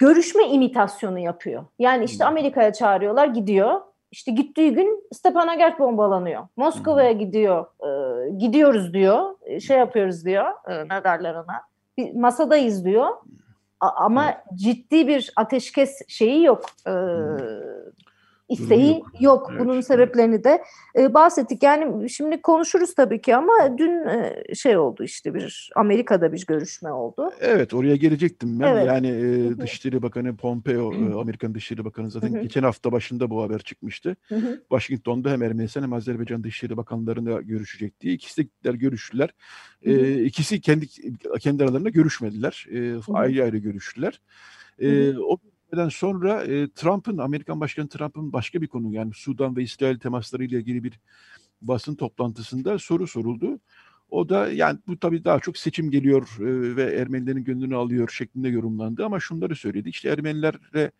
görüşme imitasyonu yapıyor. Yani işte hmm. Amerika'ya çağırıyorlar gidiyor. İşte gittiği gün Stepanakert bombalanıyor. Moskova'ya hmm. gidiyor. E, gidiyoruz diyor. E, şey yapıyoruz diyor. E, ne derler ona? Bir masadayız diyor. A, ama ciddi bir ateşkes şeyi yok. E, isteği yok. yok. Evet, Bunun sebeplerini de e, bahsettik. Yani şimdi konuşuruz tabii ki ama dün e, şey oldu işte bir Amerika'da bir görüşme oldu. Evet oraya gelecektim ben. Evet. Yani e, Dışişleri Bakanı Pompeo, e, Amerikan Dışişleri Bakanı zaten geçen hafta başında bu haber çıkmıştı. Washington'da hem Ermenistan hem Azerbaycan Dışişleri Bakanlarıyla görüşecekti. İkisi de görüştüler. E, ikisi kendi kendi aralarında görüşmediler. E, ayrı ayrı görüştüler. E, o görüşmeden sonra e, Trump'ın, Amerikan Başkanı Trump'ın başka bir konu yani Sudan ve İsrail temasları ile ilgili bir basın toplantısında soru soruldu. O da yani bu tabii daha çok seçim geliyor e, ve Ermenilerin gönlünü alıyor şeklinde yorumlandı ama şunları söyledi. İşte Ermenilerle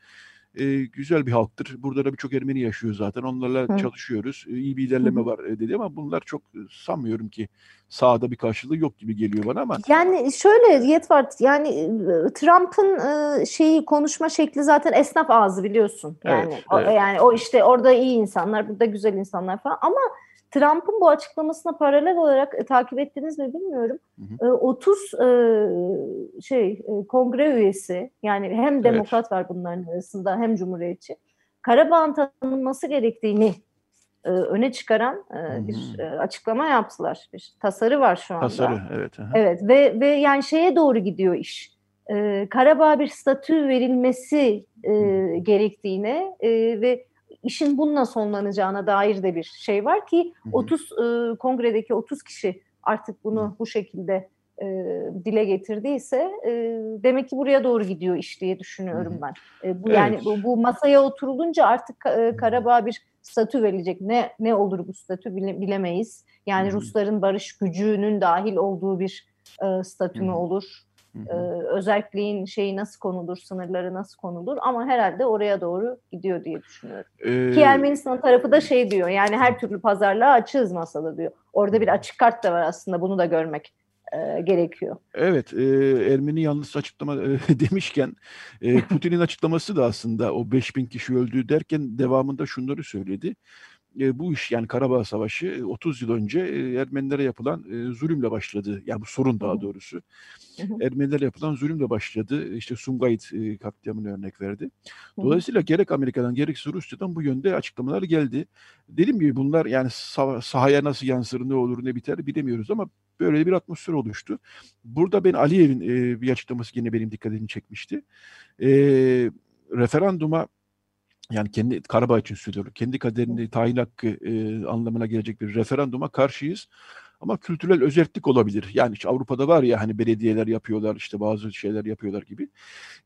e, güzel bir halktır. Burada da birçok Ermeni yaşıyor zaten. Onlarla Hı. çalışıyoruz. E, iyi bir ilerleme Hı. var dedi ama bunlar çok sanmıyorum ki sahada bir karşılığı yok gibi geliyor bana ama. Yani şöyle Yetvart yani Trump'ın e, şeyi konuşma şekli zaten esnaf ağzı biliyorsun. Yani evet, o, evet. yani o işte orada iyi insanlar, burada güzel insanlar falan ama Trump'ın bu açıklamasına paralel olarak e, takip ettiniz mi bilmiyorum. Hı hı. E, 30 e, şey e, kongre üyesi yani hem demokrat evet. var bunların arasında hem cumhuriyetçi. Karabağ'ın tanınması gerektiğini e, öne çıkaran e, bir e, açıklama yaptılar. Bir tasarı var şu anda. Tasarı evet. Aha. Evet ve ve yani şeye doğru gidiyor iş. E, Karabağ bir statü verilmesi e, gerektiğine e, ve işin bununla sonlanacağına dair de bir şey var ki hı hı. 30 e, kongredeki 30 kişi artık bunu bu şekilde e, dile getirdiyse e, demek ki buraya doğru gidiyor iş diye düşünüyorum ben. E, bu evet. yani bu, bu masaya oturulunca artık e, Karabağ bir statü verilecek. Ne ne olur bu statü bile, bilemeyiz. Yani. Rusların barış gücünün dahil olduğu bir e, statü mü olur? E, özelliğin şeyi nasıl konulur, sınırları nasıl konulur ama herhalde oraya doğru gidiyor diye düşünüyorum. Ee, Ki Ermenistan tarafı da şey diyor yani her türlü pazarlığa açığız masada diyor. Orada bir açık kart da var aslında bunu da görmek e, gerekiyor. Evet, e, Ermeni yanlısı açıklama e, demişken e, Putin'in açıklaması da aslında o 5000 kişi öldü derken devamında şunları söyledi e, bu iş yani Karabağ Savaşı 30 yıl önce e, Ermenilere yapılan e, zulümle başladı. Yani bu sorun daha doğrusu. Ermenilere yapılan zulümle başladı. İşte Sumgayit e, katliamını örnek verdi. Dolayısıyla gerek Amerika'dan gerekse Rusya'dan bu yönde açıklamalar geldi. Dediğim gibi bunlar yani sah- sahaya nasıl yansır, ne olur, ne biter bilemiyoruz ama böyle bir atmosfer oluştu. Burada ben Aliyev'in e, bir açıklaması yine benim dikkatimi çekmişti. E, referanduma yani kendi Karabağ için söylüyorum. Kendi kaderini tayin hakkı e, anlamına gelecek bir referanduma karşıyız. Ama kültürel özellik olabilir. Yani işte Avrupa'da var ya hani belediyeler yapıyorlar işte bazı şeyler yapıyorlar gibi.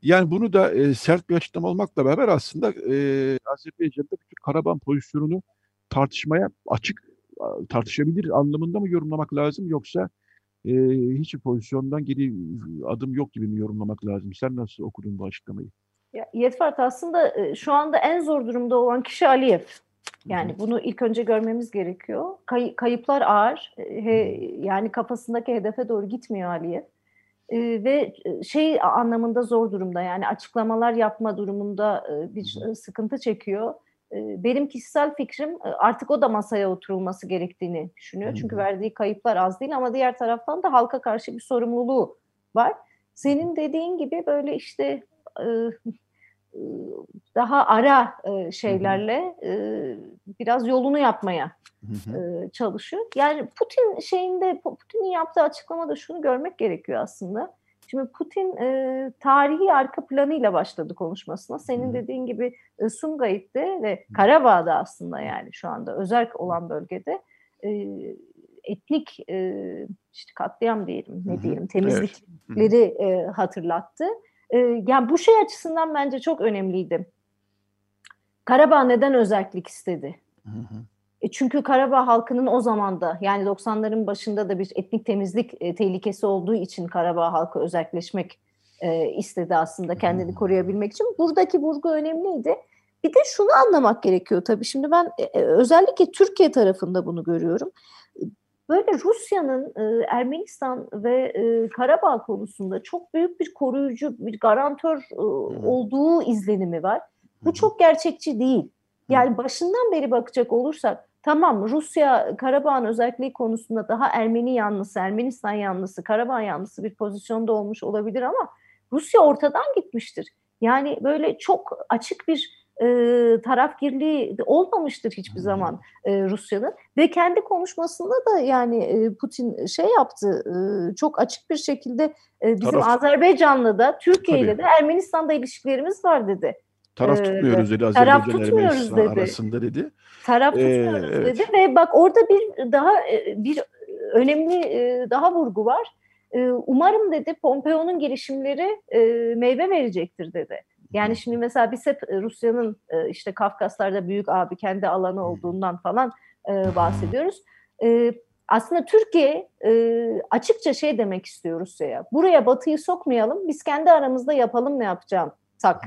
Yani bunu da e, sert bir açıklama olmakla beraber aslında e, Azerbaycan'da bütün Karabağ pozisyonunu tartışmaya açık tartışabilir anlamında mı yorumlamak lazım yoksa e, hiç pozisyondan geri adım yok gibi mi yorumlamak lazım? Sen nasıl okudun bu açıklamayı? Ya, Yetvart aslında e, şu anda en zor durumda olan kişi Aliyev. Yani bunu ilk önce görmemiz gerekiyor. Kay, kayıplar ağır. E, he, yani kafasındaki hedefe doğru gitmiyor Aliyev. E, ve e, şey anlamında zor durumda. Yani açıklamalar yapma durumunda e, bir sıkıntı çekiyor. E, benim kişisel fikrim artık o da masaya oturulması gerektiğini düşünüyor. Çünkü verdiği kayıplar az değil ama diğer taraftan da halka karşı bir sorumluluğu var. Senin dediğin gibi böyle işte daha ara şeylerle biraz yolunu yapmaya çalışıyor. Yani Putin şeyinde Putin'in yaptığı açıklamada şunu görmek gerekiyor aslında. Şimdi Putin e, tarihi arka planıyla başladı konuşmasına. Senin dediğin gibi e, Sumgayit'te ve Karabağ'da aslında yani şu anda özel olan bölgede e, etnik e, işte katliam diyelim ne diyelim temizlikleri evet. e, hatırlattı. E, yani bu şey açısından bence çok önemliydi. Karabağ neden özellik istedi? Hı hı. E çünkü Karabağ halkının o zaman da yani 90'ların başında da bir etnik temizlik e, tehlikesi olduğu için Karabağ halkı özelleşmek e, istedi aslında kendini koruyabilmek için. Buradaki vurgu önemliydi. Bir de şunu anlamak gerekiyor tabii. Şimdi ben e, e özellikle Türkiye tarafında bunu görüyorum. Böyle Rusya'nın e, Ermenistan ve e, Karabağ konusunda çok büyük bir koruyucu, bir garantör e, olduğu izlenimi var. Bu çok gerçekçi değil. Yani başından beri bakacak olursak tamam Rusya Karabağ'ın özelliği konusunda daha Ermeni yanlısı, Ermenistan yanlısı, Karabağ yanlısı bir pozisyonda olmuş olabilir ama Rusya ortadan gitmiştir. Yani böyle çok açık bir e, tarafgirliği olmamıştır hiçbir zaman e, Rusya'nın ve kendi konuşmasında da yani e, Putin şey yaptı e, çok açık bir şekilde e, bizim Taraf... Azerbaycan'la da Türkiye ile de Ermenistan'da ilişkilerimiz var dedi. Taraf tutmuyoruz dedi Azerbaycan tutmuyoruz dedi. arasında dedi. Taraf ee, tutmuyoruz evet. dedi ve bak orada bir daha bir önemli daha vurgu var. Umarım dedi Pompeo'nun girişimleri meyve verecektir dedi. Yani şimdi mesela biz hep Rusya'nın işte Kafkaslar'da büyük abi kendi alanı olduğundan falan bahsediyoruz. Aslında Türkiye açıkça şey demek istiyor Rusya'ya. Buraya Batı'yı sokmayalım, biz kendi aramızda yapalım ne yapacağımsak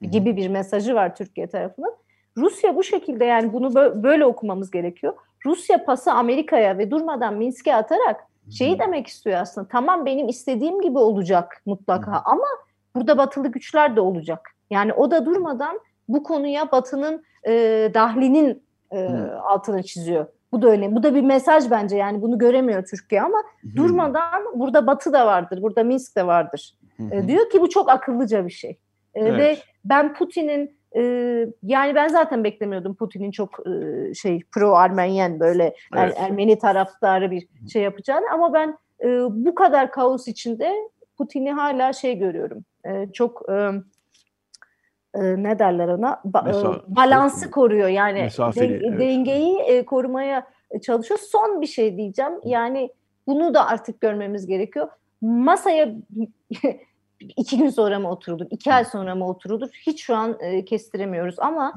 gibi bir mesajı var Türkiye tarafının. Rusya bu şekilde yani bunu böyle okumamız gerekiyor. Rusya pası Amerika'ya ve durmadan Minsk'e atarak şeyi demek istiyor aslında. Tamam benim istediğim gibi olacak mutlaka ama burada batılı güçler de olacak. Yani o da durmadan bu konuya batının e, dahlinin e, altını çiziyor. Bu da öyle. Bu da bir mesaj bence yani bunu göremiyor Türkiye ama durmadan burada batı da vardır, burada Minsk de vardır. E, diyor ki bu çok akıllıca bir şey. E, evet. Ve ben Putin'in e, yani ben zaten beklemiyordum Putin'in çok e, şey pro Armenyen böyle er, evet. er, Ermeni taraftarı bir şey yapacağını ama ben e, bu kadar kaos içinde Putin'i hala şey görüyorum. E, çok e, e, ne derler ona ba, Mesa, balansı koruyor yani Mesafeli, de, evet. dengeyi e, korumaya çalışıyor. Son bir şey diyeceğim. Yani bunu da artık görmemiz gerekiyor. Masaya iki gün sonra mı oturulur, iki ay sonra mı oturulur hiç şu an e, kestiremiyoruz ama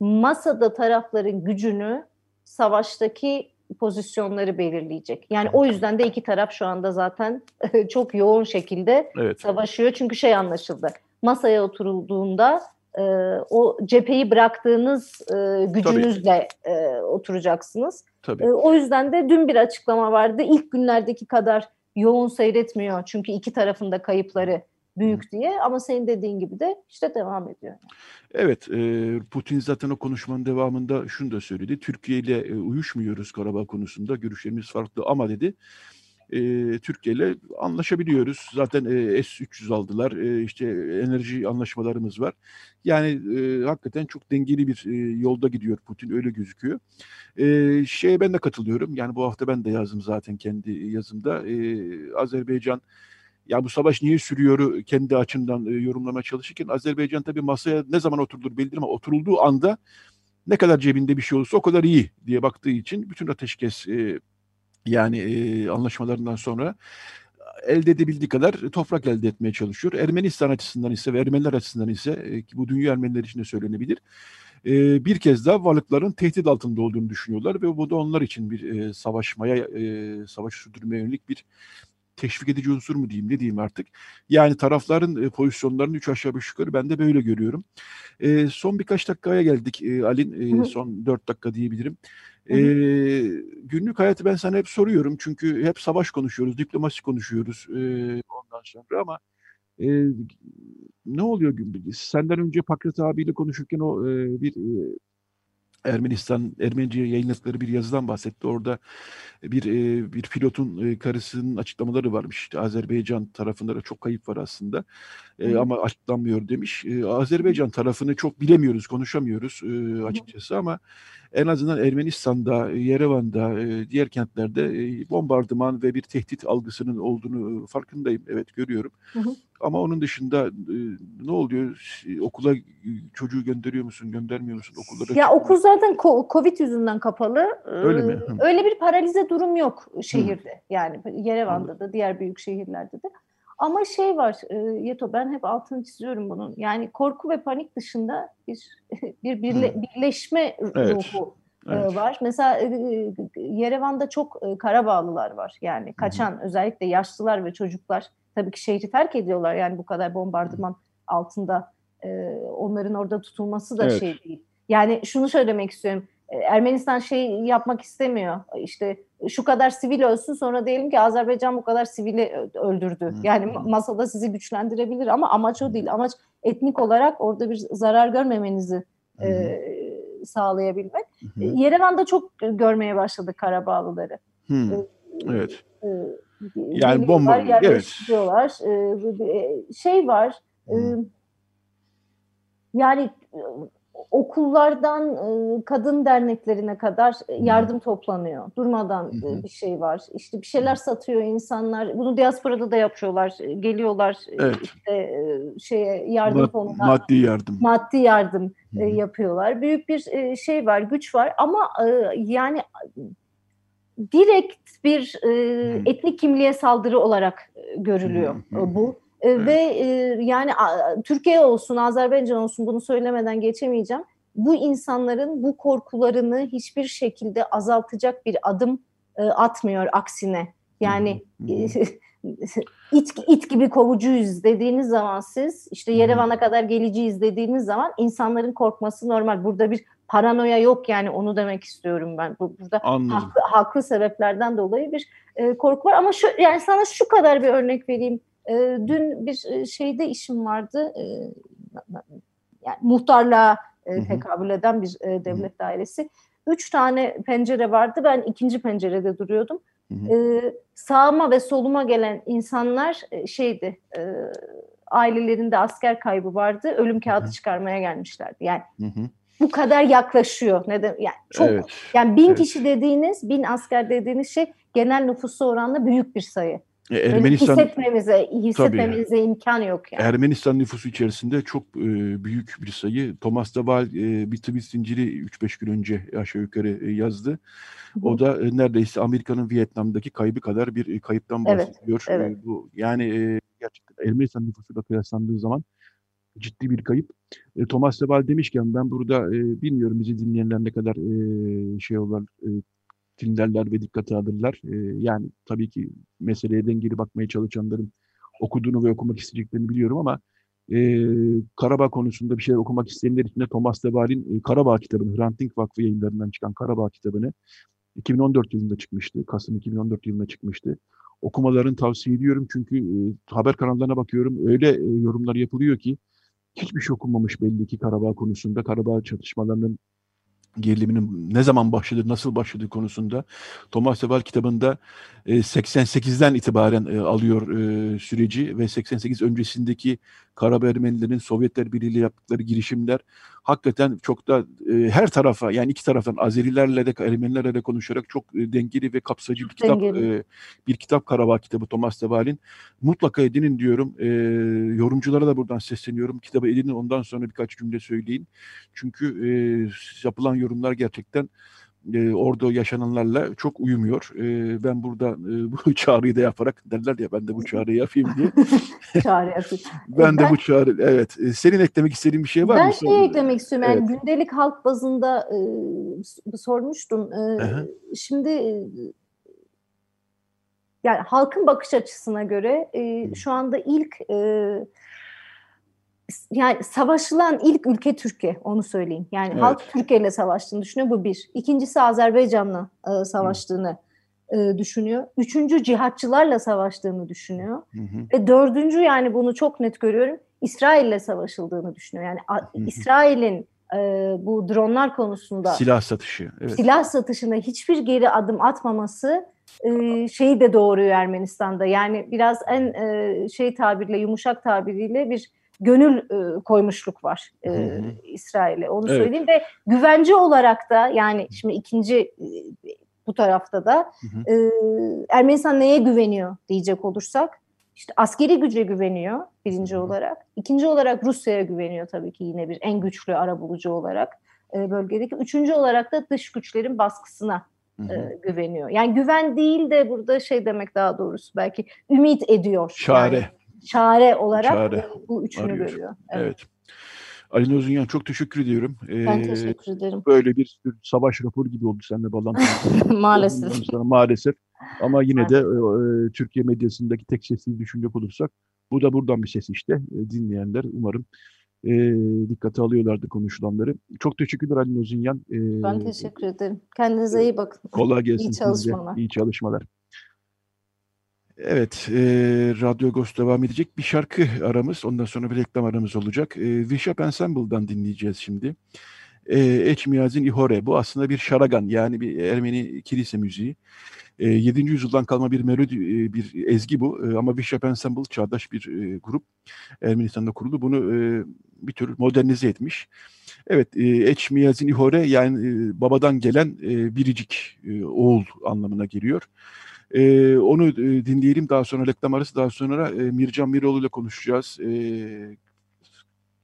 masada tarafların gücünü savaştaki pozisyonları belirleyecek. Yani o yüzden de iki taraf şu anda zaten çok yoğun şekilde evet. savaşıyor. Çünkü şey anlaşıldı. Masaya oturulduğunda e, o cepheyi bıraktığınız e, gücünüzle e, oturacaksınız. Tabii. E, o yüzden de dün bir açıklama vardı. İlk günlerdeki kadar yoğun seyretmiyor. Çünkü iki tarafında kayıpları büyük diye ama senin dediğin gibi de işte devam ediyor. Evet, e, Putin zaten o konuşmanın devamında şunu da söyledi. Türkiye ile e, uyuşmuyoruz Karabağ konusunda, görüşlerimiz farklı ama dedi e, Türkiye ile anlaşabiliyoruz. Zaten e, S-300 aldılar, e, işte enerji anlaşmalarımız var. Yani e, hakikaten çok dengeli bir e, yolda gidiyor Putin, öyle gözüküyor. E, şeye ben de katılıyorum, yani bu hafta ben de yazdım zaten kendi yazımda. E, Azerbaycan ya bu savaş niye sürüyor kendi açımdan e, yorumlamaya çalışırken Azerbaycan tabii masaya ne zaman oturulur bildirim ama oturulduğu anda ne kadar cebinde bir şey olursa o kadar iyi diye baktığı için bütün ateşkes e, yani e, anlaşmalarından sonra elde edebildiği kadar toprak elde etmeye çalışıyor. Ermenistan açısından ise ve Ermeniler açısından ise e, ki bu dünya Ermeniler için de söylenebilir. E, bir kez daha varlıkların tehdit altında olduğunu düşünüyorlar ve bu da onlar için bir e, savaşmaya, e, savaş sürdürmeye yönelik bir teşvik edici unsur mu diyeyim ne diyeyim artık. Yani tarafların e, pozisyonlarını üç aşağı beş yukarı ben de böyle görüyorum. E, son birkaç dakikaya geldik e, Alin. E, son dört dakika diyebilirim. E, günlük hayatı ben sana hep soruyorum. Çünkü hep savaş konuşuyoruz, diplomasi konuşuyoruz e, ondan sonra ama e, ne oluyor? Senden önce Pakrat abiyle konuşurken o e, bir e, Ermenistan Ermenice yayınladıkları bir yazıdan bahsetti. Orada bir e, bir pilotun e, karısının açıklamaları varmış. İşte Azerbaycan tarafında da çok kayıp var aslında. E, ama açıklanmıyor demiş. Azerbaycan tarafını çok bilemiyoruz, konuşamıyoruz açıkçası ama en azından Ermenistan'da, Yerevan'da, diğer kentlerde bombardıman ve bir tehdit algısının olduğunu farkındayım. Evet görüyorum. Hı hı. Ama onun dışında e, ne oluyor? Okula çocuğu gönderiyor musun, göndermiyor musun? Okullara ya okul zaten Covid yüzünden kapalı. Öyle mi? Hı. Öyle bir paralize durum yok şehirde. Hı. Yani Yerevan'da da, diğer büyük şehirlerde de. Ama şey var e, Yeto ben hep altını çiziyorum bunun. Yani korku ve panik dışında bir bir birle, birleşme evet. ruhu e, evet. var. Mesela e, Yerevan'da çok e, Karabağlılar var. Yani kaçan Hı. özellikle yaşlılar ve çocuklar tabii ki şehri terk ediyorlar. Yani bu kadar bombardıman altında e, onların orada tutulması da evet. şey değil. Yani şunu söylemek istiyorum. E, Ermenistan şey yapmak istemiyor. İşte şu kadar sivil ölsün sonra diyelim ki Azerbaycan bu kadar sivili öldürdü. Yani masada sizi güçlendirebilir ama amaç o değil. Amaç etnik olarak orada bir zarar görmemenizi e, sağlayabilmek. Hı Yerevan'da çok görmeye başladı Karabağlıları. Hı. E, evet. E, yani bomba evet. E, şey var. E, yani okullardan kadın derneklerine kadar yardım toplanıyor. Durmadan bir şey var. İşte bir şeyler satıyor insanlar. Bunu diasporada da yapıyorlar. Geliyorlar evet. işte şeye yardım Mad, fonuna. Maddi yardım. Maddi yardım Hı-hı. yapıyorlar. Büyük bir şey var, güç var ama yani direkt bir etnik kimliğe saldırı olarak görülüyor Hı-hı. bu. Evet. Ve e, yani Türkiye olsun, Azerbaycan olsun bunu söylemeden geçemeyeceğim. Bu insanların bu korkularını hiçbir şekilde azaltacak bir adım e, atmıyor aksine. Yani it, it gibi kovucuyuz dediğiniz zaman siz işte Yerevan'a kadar geleceğiz dediğiniz zaman insanların korkması normal. Burada bir paranoya yok yani onu demek istiyorum ben. Burada haklı, haklı sebeplerden dolayı bir e, korku var ama şu yani sana şu kadar bir örnek vereyim e, dün bir şeyde işim vardı. E, yani muhtarlığa e, tekabül eden bir e, devlet dairesi. Üç tane pencere vardı. Ben ikinci pencerede duruyordum. Hı hı. E, sağıma ve soluma gelen insanlar e, şeydi. E, ailelerinde asker kaybı vardı. Ölüm kağıdı hı. çıkarmaya gelmişlerdi. Yani hı hı bu kadar yaklaşıyor. Neden? Yani çok evet, yani bin evet. kişi dediğiniz, bin asker dediğiniz şey genel nüfusa oranla büyük bir sayı. E, Ermenistan hissetmemize, hissetmemize tabii, imkan yok yani. Ermenistan nüfusu içerisinde çok e, büyük bir sayı. Thomas Daval e, bir tweet zinciri 3-5 gün önce aşağı yukarı e, yazdı. O da e, neredeyse Amerika'nın Vietnam'daki kaybı kadar bir e, kayıptan bahsediyor. Evet, evet. E, bu yani e, gerçekten Ermenistan nüfusuyla kıyaslandığı zaman ciddi bir kayıp. E, Thomas Daval demişken ben burada e, bilmiyorum bizi dinleyenler ne kadar e, şey olan e, dinlerler ve dikkate alırlar. E, yani tabii ki meseleye dengeli bakmaya çalışanların okuduğunu ve okumak istediklerini biliyorum ama e, Karabağ konusunda bir şeyler okumak isteyenler için de Thomas Deval'in e, Karabağ kitabını, Hrant Dink Vakfı yayınlarından çıkan Karabağ kitabını 2014 yılında çıkmıştı. Kasım 2014 yılında çıkmıştı. Okumalarını tavsiye ediyorum çünkü e, haber kanallarına bakıyorum öyle e, yorumlar yapılıyor ki hiçbir şey okunmamış belli ki Karabağ konusunda. Karabağ çatışmalarının geriliminin ne zaman başladı, nasıl başladığı konusunda Thomas Deval kitabında 88'den itibaren alıyor süreci ve 88 öncesindeki Karabağ Ermenilerin Sovyetler Birliği yaptıkları girişimler hakikaten çok da her tarafa yani iki taraftan Azerilerle de Ermenilerle de konuşarak çok dengeli ve kapsayıcı bir kitap bir kitap Karabağ kitabı Thomas Deval'in. Mutlaka edinin diyorum. Yorumculara da buradan sesleniyorum. Kitabı edinin ondan sonra birkaç cümle söyleyin. Çünkü yapılan yorumlar gerçekten e, orada yaşananlarla çok uyumuyor. E, ben burada e, bu çağrıyı da yaparak derler ya ben de bu çağrıyı yapayım diye. Çağrı yapayım. ben, ben de bu çağrı evet. E, senin eklemek istediğin bir şey var ben mı? Ben şey eklemek istiyorum. Yani evet. gündelik halk bazında e, sormuştun. E, şimdi e, yani halkın bakış açısına göre e, şu anda ilk e, yani savaşılan ilk ülke Türkiye onu söyleyeyim. Yani evet. halk Türkiye ile savaştığını düşünüyor bu bir. İkincisi Azerbaycan'la e, savaştığını e, düşünüyor. Üçüncü cihatçılarla savaştığını düşünüyor. Hı hı. Ve dördüncü yani bunu çok net görüyorum İsrail'le savaşıldığını düşünüyor. Yani İsrail'in e, bu dronlar konusunda silah satışı, evet. silah satışına hiçbir geri adım atmaması e, şeyi de doğuruyor Ermenistan'da. Yani biraz en e, şey tabirle yumuşak tabiriyle bir gönül e, koymuşluk var e, İsrail'e onu evet. söyleyeyim ve güvence olarak da yani şimdi ikinci e, bu tarafta da hı hı. E, Ermenistan neye güveniyor diyecek olursak işte askeri güce güveniyor birinci hı hı. olarak. ikinci olarak Rusya'ya güveniyor tabii ki yine bir en güçlü arabulucu olarak e, bölgedeki. Üçüncü olarak da dış güçlerin baskısına Hı hı. E, güveniyor. Yani güven değil de burada şey demek daha doğrusu belki ümit ediyor. Çare. Yani çare olarak çare. bu üçünü Arıyor. görüyor. Evet. evet. Ali Nozunyan çok teşekkür ediyorum. Ee, ben teşekkür ederim. Böyle bir savaş raporu gibi oldu seninle bağlantı. maalesef. maalesef. Ama yine de e, Türkiye medyasındaki tek sesli düşünecek olursak bu da buradan bir ses işte. E, dinleyenler umarım e, dikkate alıyorlardı konuşulanları. Çok teşekkürler Ali Nozunyan. E, ben teşekkür ederim. Kendinize iyi bakın. Kolay gelsin. İyi çalışmalar. İyi çalışmalar. Evet, e, Radyo Agos devam edecek. Bir şarkı aramız, ondan sonra bir reklam aramız olacak. E, Vishap Ensemble'dan dinleyeceğiz şimdi. E, Eçmiyazin İhore, bu aslında bir şaragan, yani bir Ermeni kilise müziği. E, 7. yüzyıldan kalma bir melodi, e, bir ezgi bu. E, ama Vishap Ensemble çağdaş bir e, grup. Ermenistan'da kuruldu. Bunu e, bir tür modernize etmiş. Evet, e, Eçmiyazin İhore yani e, babadan gelen e, biricik e, oğul anlamına geliyor. E, onu e, dinleyelim daha sonra reklam arası daha sonra e, Mircan Miroğlu ile konuşacağız. E,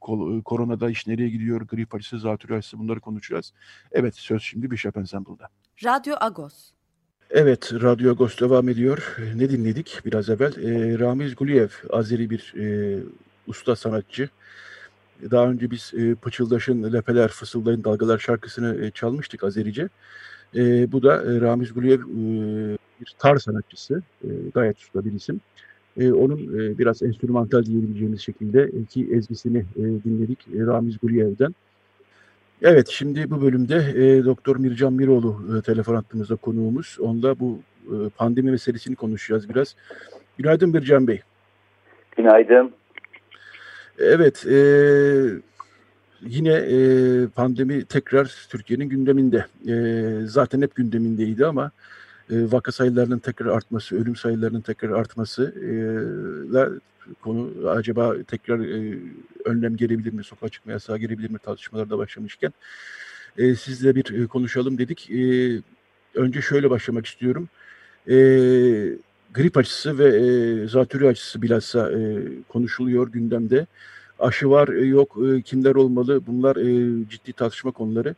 kol, koronada iş nereye gidiyor, grip aşısı, zatürre aşısı bunları konuşacağız. Evet söz şimdi Bishop Ensemble'da. Radyo Agos. Evet, Radyo Agos devam ediyor. Ne dinledik biraz evvel? E, Ramiz Guliyev, Azeri bir e, usta sanatçı. Daha önce biz e, Pıçıldaş'ın Lepeler Fısıldayın Dalgalar şarkısını e, çalmıştık Azerice. E, bu da e, Ramiz Guliyev e, bir tar sanatçısı, e, gayet usta bir isim. E, onun e, biraz enstrümantal diyebileceğimiz şekilde iki ezgisini e, dinledik e, Ramiz Guliyev'den. Evet, şimdi bu bölümde e, Doktor Mircan Miroğlu e, telefon attığımızda konuğumuz. Onunla bu e, pandemi meselesini konuşacağız biraz. Günaydın Mircan Bey. Günaydın. Evet, e, yine e, pandemi tekrar Türkiye'nin gündeminde. E, zaten hep gündemindeydi ama e, vaka sayılarının tekrar artması, ölüm sayılarının tekrar artması ile konu acaba tekrar e, önlem gelebilir mi, sokağa çıkma yasağı gelebilir mi tartışmalar da başlamışken e, sizle bir e, konuşalım dedik. E, önce şöyle başlamak istiyorum. E, grip açısı ve e, zatürre açısı bilhassa e, konuşuluyor gündemde. Aşı var, e, yok, e, kimler olmalı bunlar e, ciddi tartışma konuları.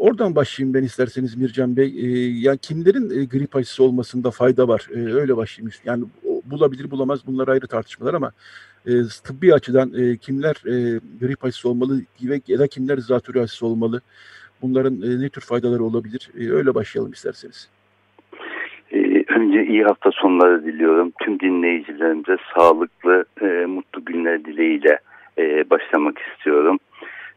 Oradan başlayayım ben isterseniz Mircan Bey. E, yani kimlerin e, grip aşısı olmasında fayda var? E, öyle başlayayım. Yani bulabilir bulamaz bunlar ayrı tartışmalar ama e, tıbbi açıdan e, kimler e, grip aşısı olmalı ve ya da kimler zatürre aşısı olmalı? Bunların e, ne tür faydaları olabilir? E, öyle başlayalım isterseniz. önce iyi hafta sonları diliyorum. Tüm dinleyicilerimize sağlıklı, e, mutlu günler dileğiyle e, başlamak istiyorum.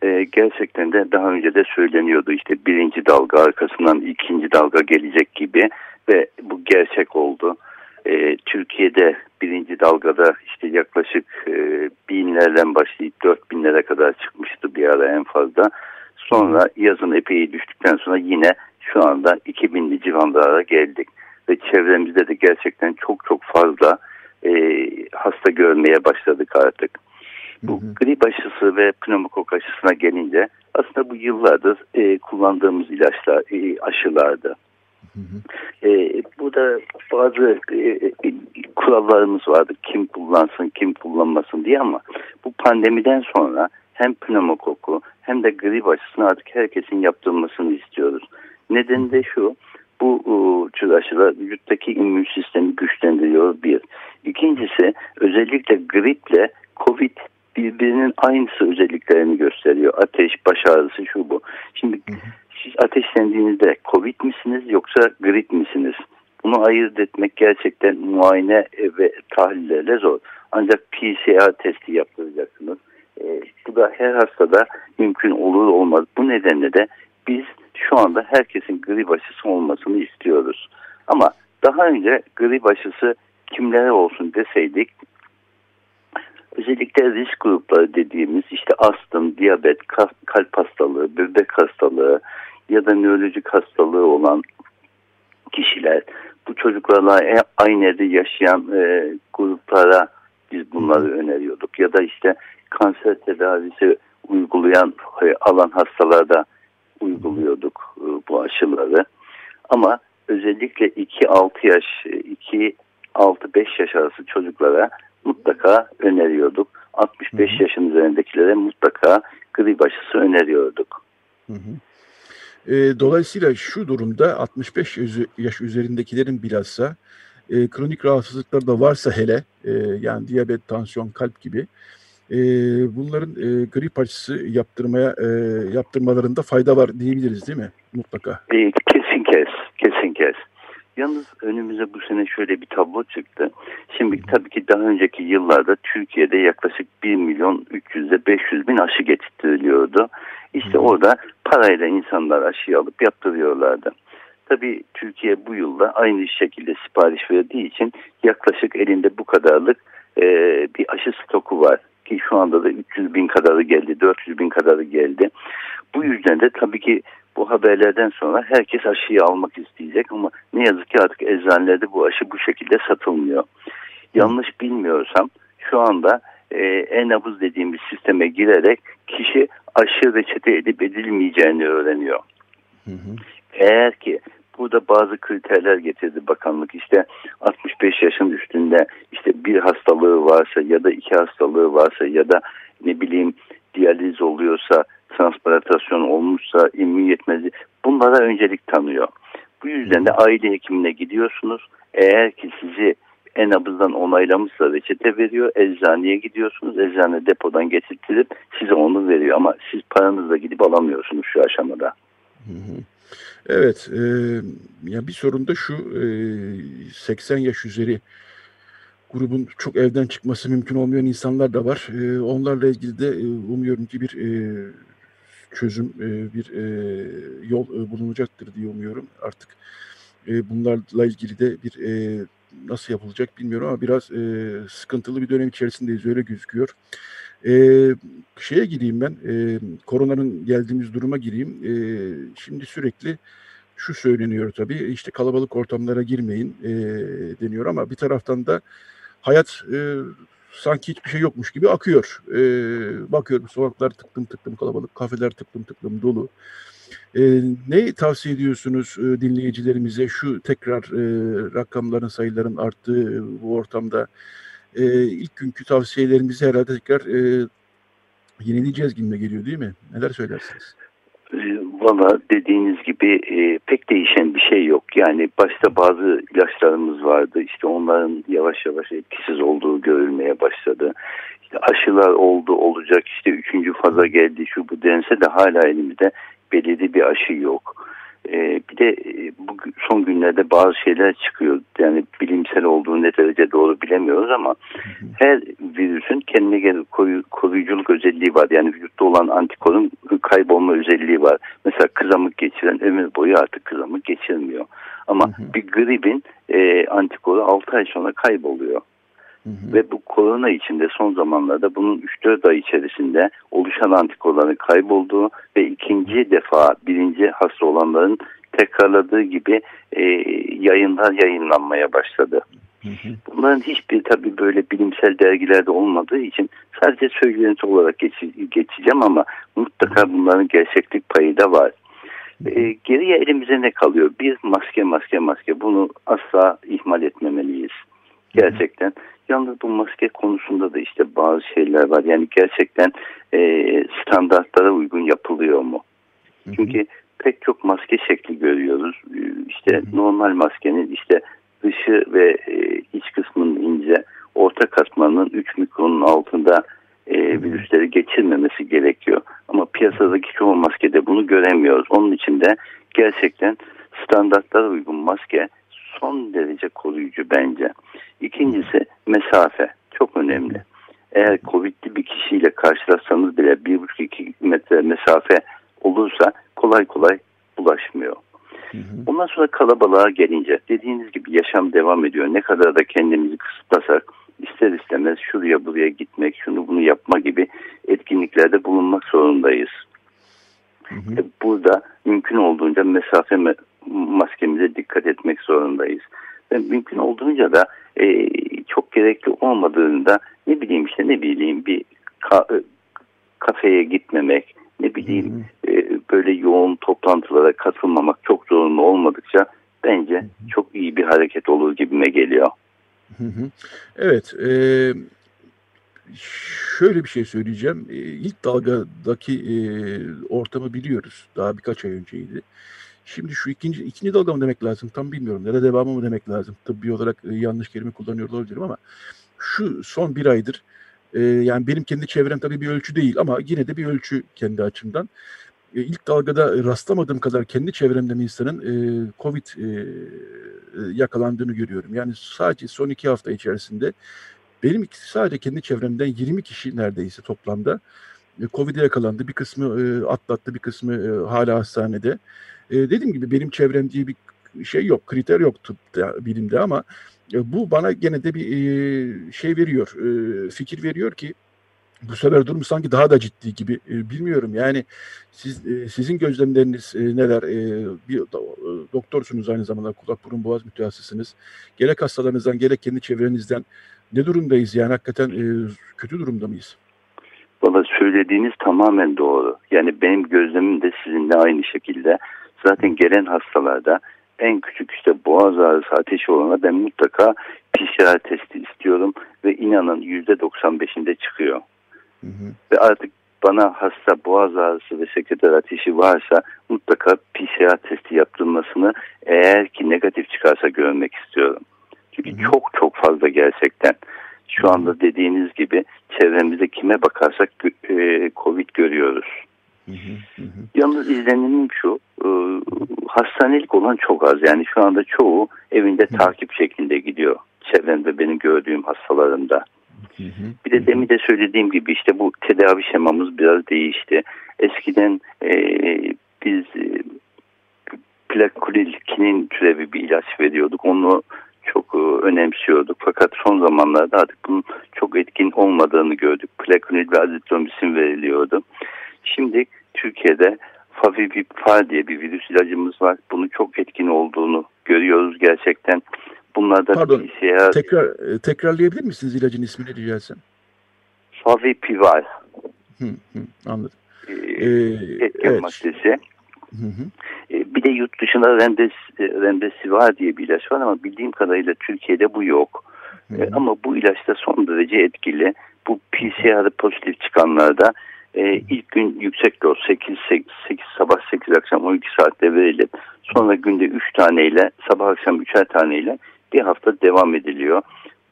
E, gerçekten de daha önce de söyleniyordu işte birinci dalga arkasından ikinci dalga gelecek gibi ve bu gerçek oldu. E, Türkiye'de birinci dalgada işte yaklaşık e, binlerden başlayıp dört binlere kadar çıkmıştı bir ara en fazla. Sonra yazın epey düştükten sonra yine şu anda 2000'li civarlara geldik. Ve çevremizde de gerçekten çok çok fazla e, hasta görmeye başladık artık. Bu hı hı. grip aşısı ve pneumokok aşısına gelince aslında bu yıllardır e, kullandığımız ilaçlar, e, aşılardı. Hı hı. E, burada bazı e, e, kurallarımız vardı. Kim kullansın, kim kullanmasın diye ama bu pandemiden sonra hem pneumokoku hem de grip aşısını artık herkesin yaptırmasını istiyoruz. Nedeni de şu, bu tür aşılar vücuttaki immün sistemi güçlendiriyor bir. İkincisi özellikle griple COVID birbirinin aynısı özelliklerini gösteriyor. Ateş, baş ağrısı şu bu. Şimdi siz ateşlendiğinizde COVID misiniz yoksa grip misiniz? Bunu ayırt etmek gerçekten muayene ve tahlillerle zor. Ancak PCR testi yaptıracaksınız. E, bu da her hastada mümkün olur olmaz. Bu nedenle de biz şu anda herkesin grip aşısı olmasını istiyoruz. Ama daha önce grip aşısı kimlere olsun deseydik özellikle risk grupları dediğimiz işte astım, diyabet, kalp hastalığı, böbrek hastalığı ya da nörolojik hastalığı olan kişiler bu çocuklarla e, aynı evde yaşayan e, gruplara biz bunları öneriyorduk. Ya da işte kanser tedavisi uygulayan e, alan hastalarda uyguluyorduk e, bu aşıları. Ama özellikle 2-6 yaş, 2-6-5 yaş arası çocuklara mutlaka öneriyorduk. 65 hı hı. yaşın üzerindekilere mutlaka grip aşısı öneriyorduk. Hı hı. E, dolayısıyla şu durumda 65 yaş üzerindekilerin bilhassa e, kronik rahatsızlıkları da varsa hele e, yani diyabet, tansiyon, kalp gibi e, bunların e, grip aşısı yaptırmaya e, yaptırmalarında fayda var diyebiliriz değil mi? Mutlaka. E, kesin kes, kesin kes. Yalnız önümüze bu sene şöyle bir tablo çıktı. Şimdi tabii ki daha önceki yıllarda Türkiye'de yaklaşık 1 milyon 300 ile 500 bin aşı getiriliyordu. İşte orada parayla insanlar aşıyı alıp yaptırıyorlardı. Tabii Türkiye bu yılda aynı şekilde sipariş verdiği için yaklaşık elinde bu kadarlık e, bir aşı stoku var ki şu anda da 300 bin kadarı geldi, 400 bin kadarı geldi. Bu yüzden de tabii ki bu haberlerden sonra herkes aşıyı almak isteyecek ama ne yazık ki artık eczanelerde bu aşı bu şekilde satılmıyor. Yanlış bilmiyorsam şu anda e, e-nabız dediğimiz sisteme girerek kişi aşı reçete edip edilmeyeceğini öğreniyor. Hı hı. Eğer ki burada bazı kriterler getirdi bakanlık işte 65 yaşın üstünde işte bir hastalığı varsa ya da iki hastalığı varsa ya da ne bileyim diyaliz oluyorsa transplantasyon olmuşsa immün yetmezi bunlara öncelik tanıyor. Bu yüzden de aile hekimine gidiyorsunuz. Eğer ki sizi en nabızdan onaylamışsa reçete veriyor. Eczaneye gidiyorsunuz. Eczane depodan getirtilip size onu veriyor. Ama siz paranızla gidip alamıyorsunuz şu aşamada. Evet, e, ya bir sorun da şu, e, 80 yaş üzeri grubun çok evden çıkması mümkün olmayan insanlar da var. E, onlarla ilgili de e, umuyorum ki bir e, çözüm, e, bir e, yol e, bulunacaktır diye umuyorum. Artık e, bunlarla ilgili de bir e, nasıl yapılacak bilmiyorum ama biraz e, sıkıntılı bir dönem içerisindeyiz öyle gözüküyor. E, şeye gireyim ben, e, koronanın geldiğimiz duruma gireyim. E, şimdi sürekli şu söyleniyor tabii, işte kalabalık ortamlara girmeyin e, deniyor ama bir taraftan da hayat e, sanki hiçbir şey yokmuş gibi akıyor. E, bakıyorum sokaklar tıklım tıklım kalabalık, kafeler tıklım tıklım dolu. E, ne tavsiye ediyorsunuz e, dinleyicilerimize şu tekrar e, rakamların sayıların arttığı e, bu ortamda? E, ilk günkü tavsiyelerimizi herhalde tekrar e, yenileyeceğiz gibi geliyor değil mi? Neler söylersiniz? Valla dediğiniz gibi e, pek değişen bir şey yok. Yani başta bazı ilaçlarımız vardı. İşte onların yavaş yavaş etkisiz olduğu görülmeye başladı. İşte aşılar oldu olacak. İşte üçüncü faza geldi şu bu dense de hala elimizde belirli bir aşı yok. E, bir de e, bu son günlerde bazı şeyler çıkıyor. Yani bilimsel olduğu ne derece doğru bilemiyoruz ama her virüsün kendine göre koruyuculuk özelliği var. Yani vücutta olan antikorun kaybolma özelliği var. Mesela kızamık geçiren ömür boyu artık kızamık geçirmiyor. Ama bir gripin e, antikoru 6 ay sonra kayboluyor. Hı hı. Ve bu korona içinde son zamanlarda bunun 3-4 ay içerisinde oluşan antikorların kaybolduğu ve ikinci defa birinci hasta olanların tekrarladığı gibi e, yayınlar yayınlanmaya başladı. Hı hı. Bunların hiçbir tabi böyle bilimsel dergilerde olmadığı için sadece söylenti olarak geç, geçeceğim ama mutlaka bunların gerçeklik payı da var. E, geriye elimize ne kalıyor? Bir maske maske maske bunu asla ihmal etmemeliyiz. Gerçekten. Yalnız bu maske konusunda da işte bazı şeyler var. Yani gerçekten e, standartlara uygun yapılıyor mu? Çünkü pek çok maske şekli görüyoruz. E, işte normal maskenin işte dışı ve e, iç kısmının ince, orta katmanının 3 mikronun altında e, virüsleri geçirmemesi gerekiyor. Ama piyasadaki çoğu maskede bunu göremiyoruz. Onun için de gerçekten standartlara uygun maske son derece koruyucu bence. İkincisi mesafe çok önemli. Eğer Covid'li bir kişiyle karşılaşsanız bile 1,5-2 metre mesafe olursa kolay kolay bulaşmıyor. Ondan sonra kalabalığa gelince dediğiniz gibi yaşam devam ediyor. Ne kadar da kendimizi kısıtlasak ister istemez şuraya buraya gitmek, şunu bunu yapma gibi etkinliklerde bulunmak zorundayız. Hı hı. E, burada mümkün olduğunca mesafe maskemize dikkat etmek zorundayız. Ve mümkün olduğunca da e, çok gerekli olmadığında ne bileyim işte ne bileyim bir ka, e, kafeye gitmemek, ne bileyim e, böyle yoğun toplantılara katılmamak çok zorunlu olmadıkça bence çok iyi bir hareket olur gibime geliyor. Evet, e, şöyle bir şey söyleyeceğim. E, ilk dalgadaki e, ortamı biliyoruz. Daha birkaç ay önceydi. Şimdi şu ikinci ikinci dalga mı demek lazım tam bilmiyorum. Ya da devamı mı demek lazım. Tıbbi olarak e, yanlış kelime kullanıyor olabilirim ama şu son bir aydır e, yani benim kendi çevrem tabii bir ölçü değil ama yine de bir ölçü kendi açımdan. E, ilk dalgada rastlamadığım kadar kendi çevremden insanın e, Covid e, e, yakalandığını görüyorum. Yani sadece son iki hafta içerisinde benim sadece kendi çevremden 20 kişi neredeyse toplamda e, Covid'e yakalandı. Bir kısmı e, atlattı, bir kısmı e, hala hastanede. E, dediğim gibi benim çevrem diye bir şey yok, kriter yok tıpta, bilimde ama e, bu bana gene de bir e, şey veriyor, e, fikir veriyor ki bu sefer durum sanki daha da ciddi gibi. E, bilmiyorum yani siz e, sizin gözlemleriniz e, neler? E, bir e, doktorsunuz aynı zamanda kulak burun boğaz mütehassısınız. Gerek hastalarınızdan gerek kendi çevrenizden ne durumdayız yani hakikaten e, kötü durumda mıyız? Valla söylediğiniz tamamen doğru. Yani benim gözlemim de sizinle aynı şekilde. Zaten gelen hastalarda en küçük işte boğaz ağrısı ateşi olana ben mutlaka PCR testi istiyorum ve inanın %95'inde çıkıyor. Hı hı. Ve artık bana hasta boğaz ağrısı ve sekreter ateşi varsa mutlaka PCR testi yaptırılmasını eğer ki negatif çıkarsa görmek istiyorum. Çünkü hı hı. çok çok fazla gerçekten. Şu anda dediğiniz gibi çevremizde kime bakarsak e, Covid görüyoruz. Yalnız izlenimim şu, e, hastanelik olan çok az. Yani şu anda çoğu evinde takip şeklinde gidiyor. Çevremde benim gördüğüm hastalarımda. Bir de demin de söylediğim gibi işte bu tedavi şemamız biraz değişti. Eskiden e, biz e, plakulil kinin türevi bir ilaç veriyorduk. Onu çok e, önemsiyorduk. Fakat son zamanlarda artık bunun çok etkin olmadığını gördük. Plakunil ve azitromisin veriliyordu. Şimdi Türkiye'de Favivipar diye bir virüs ilacımız var. Bunun çok etkin olduğunu görüyoruz gerçekten. Bunlarda Pardon, PCR... tekrar, e, tekrarlayabilir misiniz ilacın ismini rica etsem? Favipivar. Hı, hı, anladım. Ee, ee, evet. maddesi. Hı hı. E, bir de yurt dışında rendes, e, Remdesivir diye bir ilaç var ama bildiğim kadarıyla Türkiye'de bu yok. Hı hı. Ama bu ilaç da son derece etkili. Bu PCR pozitif çıkanlarda e, ilk gün yüksek doz 8, 8, 8 sabah 8 akşam 12 saatte verilip sonra günde 3 taneyle sabah akşam 3'er taneyle bir hafta devam ediliyor.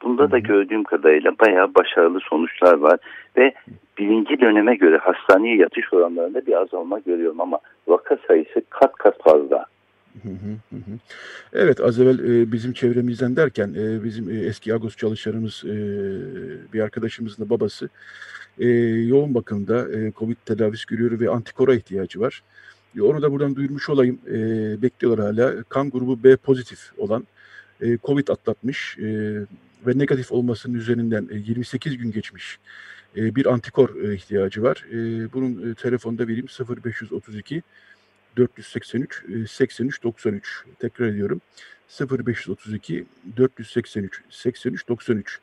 Bunda da gördüğüm kadarıyla bayağı başarılı sonuçlar var ve birinci döneme göre hastaneye yatış oranlarında bir azalma görüyorum ama vaka sayısı kat kat fazla. Evet az evvel bizim çevremizden derken bizim eski Agos çalışanımız bir arkadaşımızın da babası yoğun bakımda Covid tedavisi görüyor ve antikora ihtiyacı var. E, onu da buradan duyurmuş olayım. E, bekliyorlar hala. Kan grubu B pozitif olan Covid atlatmış ve negatif olmasının üzerinden e, 28 gün geçmiş bir antikor ihtiyacı var. Bunun telefonda vereyim 0532 483 83 93 tekrar ediyorum 0532 483 83 93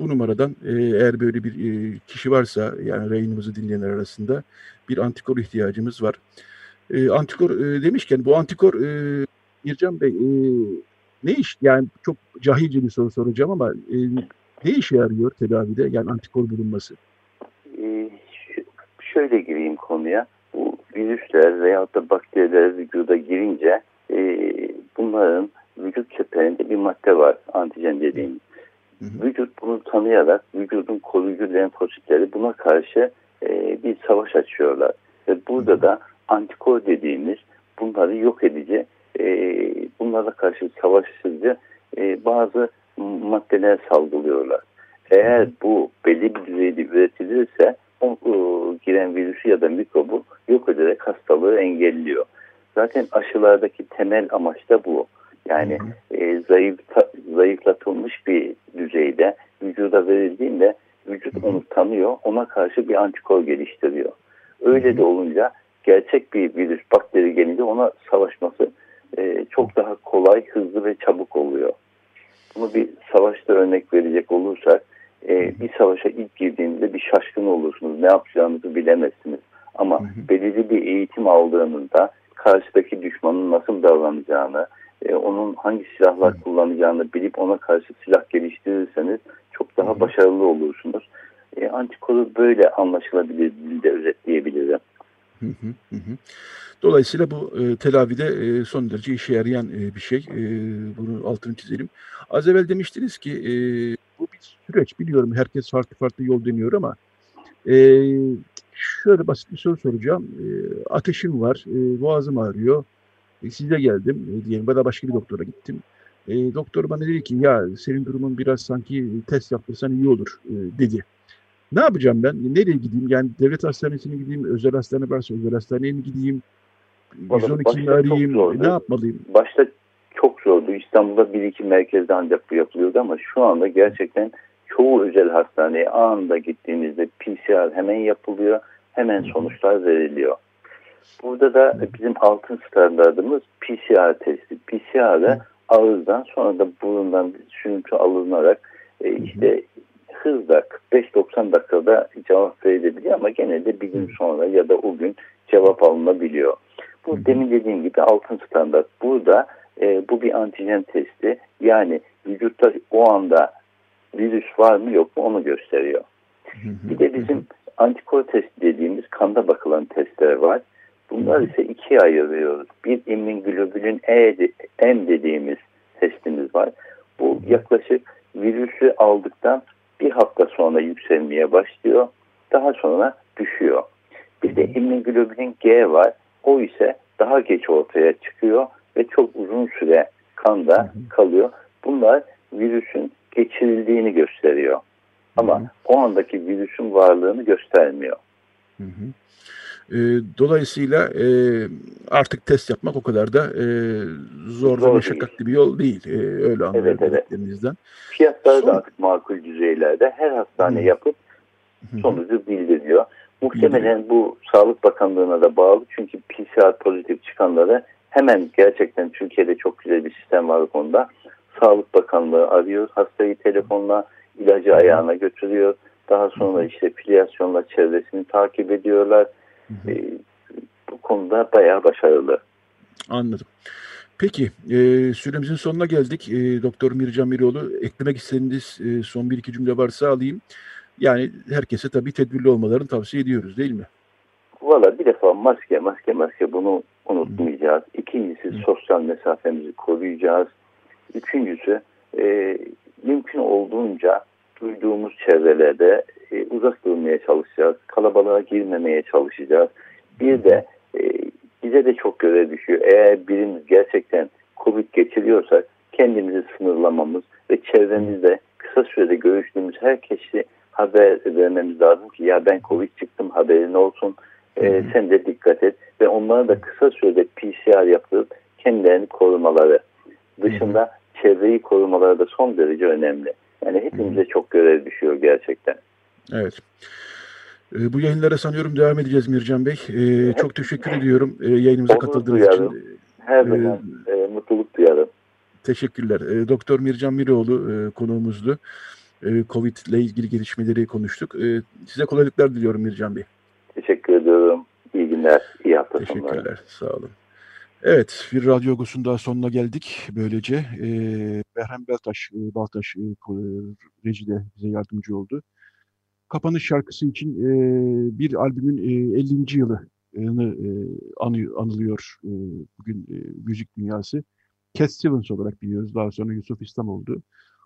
bu numaradan e, eğer böyle bir e, kişi varsa yani yayınımızı dinleyenler arasında bir antikor ihtiyacımız var. E, antikor e, demişken bu antikor e, Mircan Bey e, ne iş yani çok cahilce bir soru soracağım ama e, ne işe yarıyor tedavide yani antikor bulunması? Ee, şöyle gireyim konuya. Virüsler veyahut da bakteriler vücuda girince e, bunların vücut çeperinde bir madde var antijen dediğimiz. Hı hı. Vücut bunu tanıyarak vücudun koruyucu lenfositleri buna karşı e, bir savaş açıyorlar. Ve burada hı hı. da antikor dediğimiz bunları yok edici, e, bunlara karşı savaşıcı e, bazı maddeler salgılıyorlar. Eğer bu belli bir düzeyde üretilirse o, o, giren virüsü ya da mikrobu yok ederek hastalığı engelliyor. Zaten aşılardaki temel amaç da bu. Yani e, zayıf, zayıflatılmış bir düzeyde vücuda verildiğinde vücut onu tanıyor, ona karşı bir antikor geliştiriyor. Öyle de olunca gerçek bir virüs, bakteri gelince ona savaşması e, çok daha kolay, hızlı ve çabuk oluyor. Bunu bir savaşta örnek verecek olursak, e, bir savaşa ilk girdiğinizde bir şaşkın olursunuz. Ne yapacağınızı bilemezsiniz. Ama belirli bir eğitim aldığınızda karşıdaki düşmanın nasıl davranacağını, e, onun hangi silahlar kullanacağını bilip ona karşı silah geliştirirseniz çok daha başarılı olursunuz. E, antikoru böyle anlaşılabilir dilde özetleyebilirim. Dolayısıyla bu e, telavide e, son derece işe yarayan e, bir şey. E, bunu altını çizelim. Az evvel demiştiniz ki e, bu bir süreç. Biliyorum herkes farklı farklı yol deniyor ama e, şöyle basit bir soru soracağım. E, ateşim var, e, boğazım ağrıyor. E, size geldim e, diyelim. Ben de başka bir doktora gittim. E, doktor bana dedi ki ya senin durumun biraz sanki test yaptırsan iyi olur e, dedi. Ne yapacağım ben? Nereye gideyim? Yani devlet hastanesine gideyim, özel hastane varsa özel hastaneye mi gideyim? 112'yi arayayım? Ne yapmalıyım? Başta çok zordu. İstanbul'da bir iki merkezde ancak bu yapılıyordu ama şu anda gerçekten çoğu özel hastaneye anında gittiğimizde PCR hemen yapılıyor. Hemen sonuçlar veriliyor. Burada da bizim altın standartımız PCR testi. PCR'da ağızdan sonra da burundan sürüntü alınarak e, işte hızla 45-90 dakikada cevap verilebiliyor ama genelde bir gün sonra ya da o gün cevap alınabiliyor. Bu demin dediğim gibi altın standart. Burada e, bu bir antijen testi. Yani vücutta o anda virüs var mı yok mu onu gösteriyor. Bir de bizim antikor testi dediğimiz kanda bakılan testler var. Bunlar ise ikiye ayırıyoruz. Bir immunoglobulin E, M dediğimiz testimiz var. Bu yaklaşık virüsü aldıktan bir hafta sonra yükselmeye başlıyor. Daha sonra düşüyor. Bir de immunoglobulin G var. O ise daha geç ortaya çıkıyor ve çok uzun süre kanda kalıyor. Bunlar virüsün geçirildiğini gösteriyor. Ama o andaki virüsün varlığını göstermiyor. E, dolayısıyla e, artık test yapmak o kadar da e, zor, zor ve meşakkatli bir yol değil. E, öyle anlıyorum evet, evet. Fiyatları Son... da artık makul düzeylerde. Her hastane Hı. yapıp sonucu bildiriyor. Muhtemelen bu Sağlık Bakanlığı'na da bağlı. Çünkü PCR pozitif çıkanları hemen gerçekten Türkiye'de çok güzel bir sistem var bu konuda. Sağlık Bakanlığı arıyor, hastayı telefonla ilacı ayağına götürüyor. Daha sonra işte filyasyonla çevresini takip ediyorlar. Hı hı. E, bu konuda bayağı başarılı. Anladım. Peki, e, süremizin sonuna geldik. E, Doktor Mircan Miroğlu, eklemek istediğiniz e, son bir iki cümle varsa alayım. Yani herkese tabii tedbirli olmalarını tavsiye ediyoruz değil mi? Valla bir defa maske, maske, maske bunu unutmayacağız. İkincisi sosyal mesafemizi koruyacağız. Üçüncüsü e, mümkün olduğunca duyduğumuz çevrelerde e, uzak durmaya çalışacağız. Kalabalığa girmemeye çalışacağız. Bir de e, bize de çok görev düşüyor. Eğer birimiz gerçekten Covid geçiriyorsak kendimizi sınırlamamız ve çevremizde kısa sürede görüştüğümüz herkesi haber vermemiz lazım ki ya ben Covid çıktım haberin olsun e, sen de dikkat et ve onlara da kısa sürede PCR yaptırıp kendilerini korumaları dışında çevreyi korumaları da son derece önemli. Yani hepimize çok görev düşüyor gerçekten. Evet. E, bu yayınlara sanıyorum devam edeceğiz Mircan Bey. E, çok teşekkür ediyorum e, yayınımıza Onur katıldığınız duyarım. için. Her zaman e, mutluluk duyarım. Teşekkürler. E, Doktor Mircan Miroğlu e, konuğumuzdu. E, Covid ile ilgili gelişmeleri konuştuk. E, size kolaylıklar diliyorum Mircan Bey. Günler, iyi hafta Teşekkürler, sonları. Teşekkürler, sağ olun. Evet, bir radyo ogusun daha sonuna geldik. Böylece e, Behrem Baltaş, e, Baltaş e, rejide bize yardımcı oldu. Kapanış şarkısı için e, bir albümün e, 50. yılını e, anı, anılıyor e, bugün e, müzik dünyası. Cat Stevens olarak biliyoruz. Daha sonra Yusuf İslam oldu.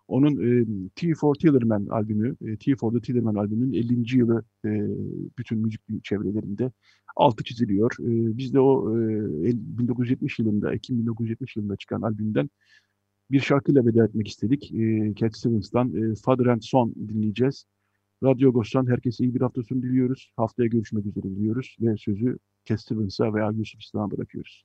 Onun e, T for Tillerman albümü, e, T for the Tillerman albümünün 50. yılı e, bütün müzik çevrelerinde altı çiziliyor. E, biz de o e, 1970 yılında, Ekim 1970 yılında çıkan albümden bir şarkıyla veda etmek istedik. E, Cat Stevens'tan e, Father and Son dinleyeceğiz. Radyo Agos'tan herkese iyi bir hafta sonu diliyoruz. Haftaya görüşmek üzere diliyoruz ve sözü Cat Stevens'a veya Yusuf İslam'a bırakıyoruz.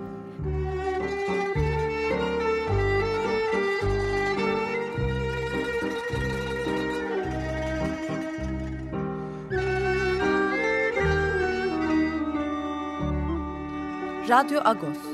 Radyo Agos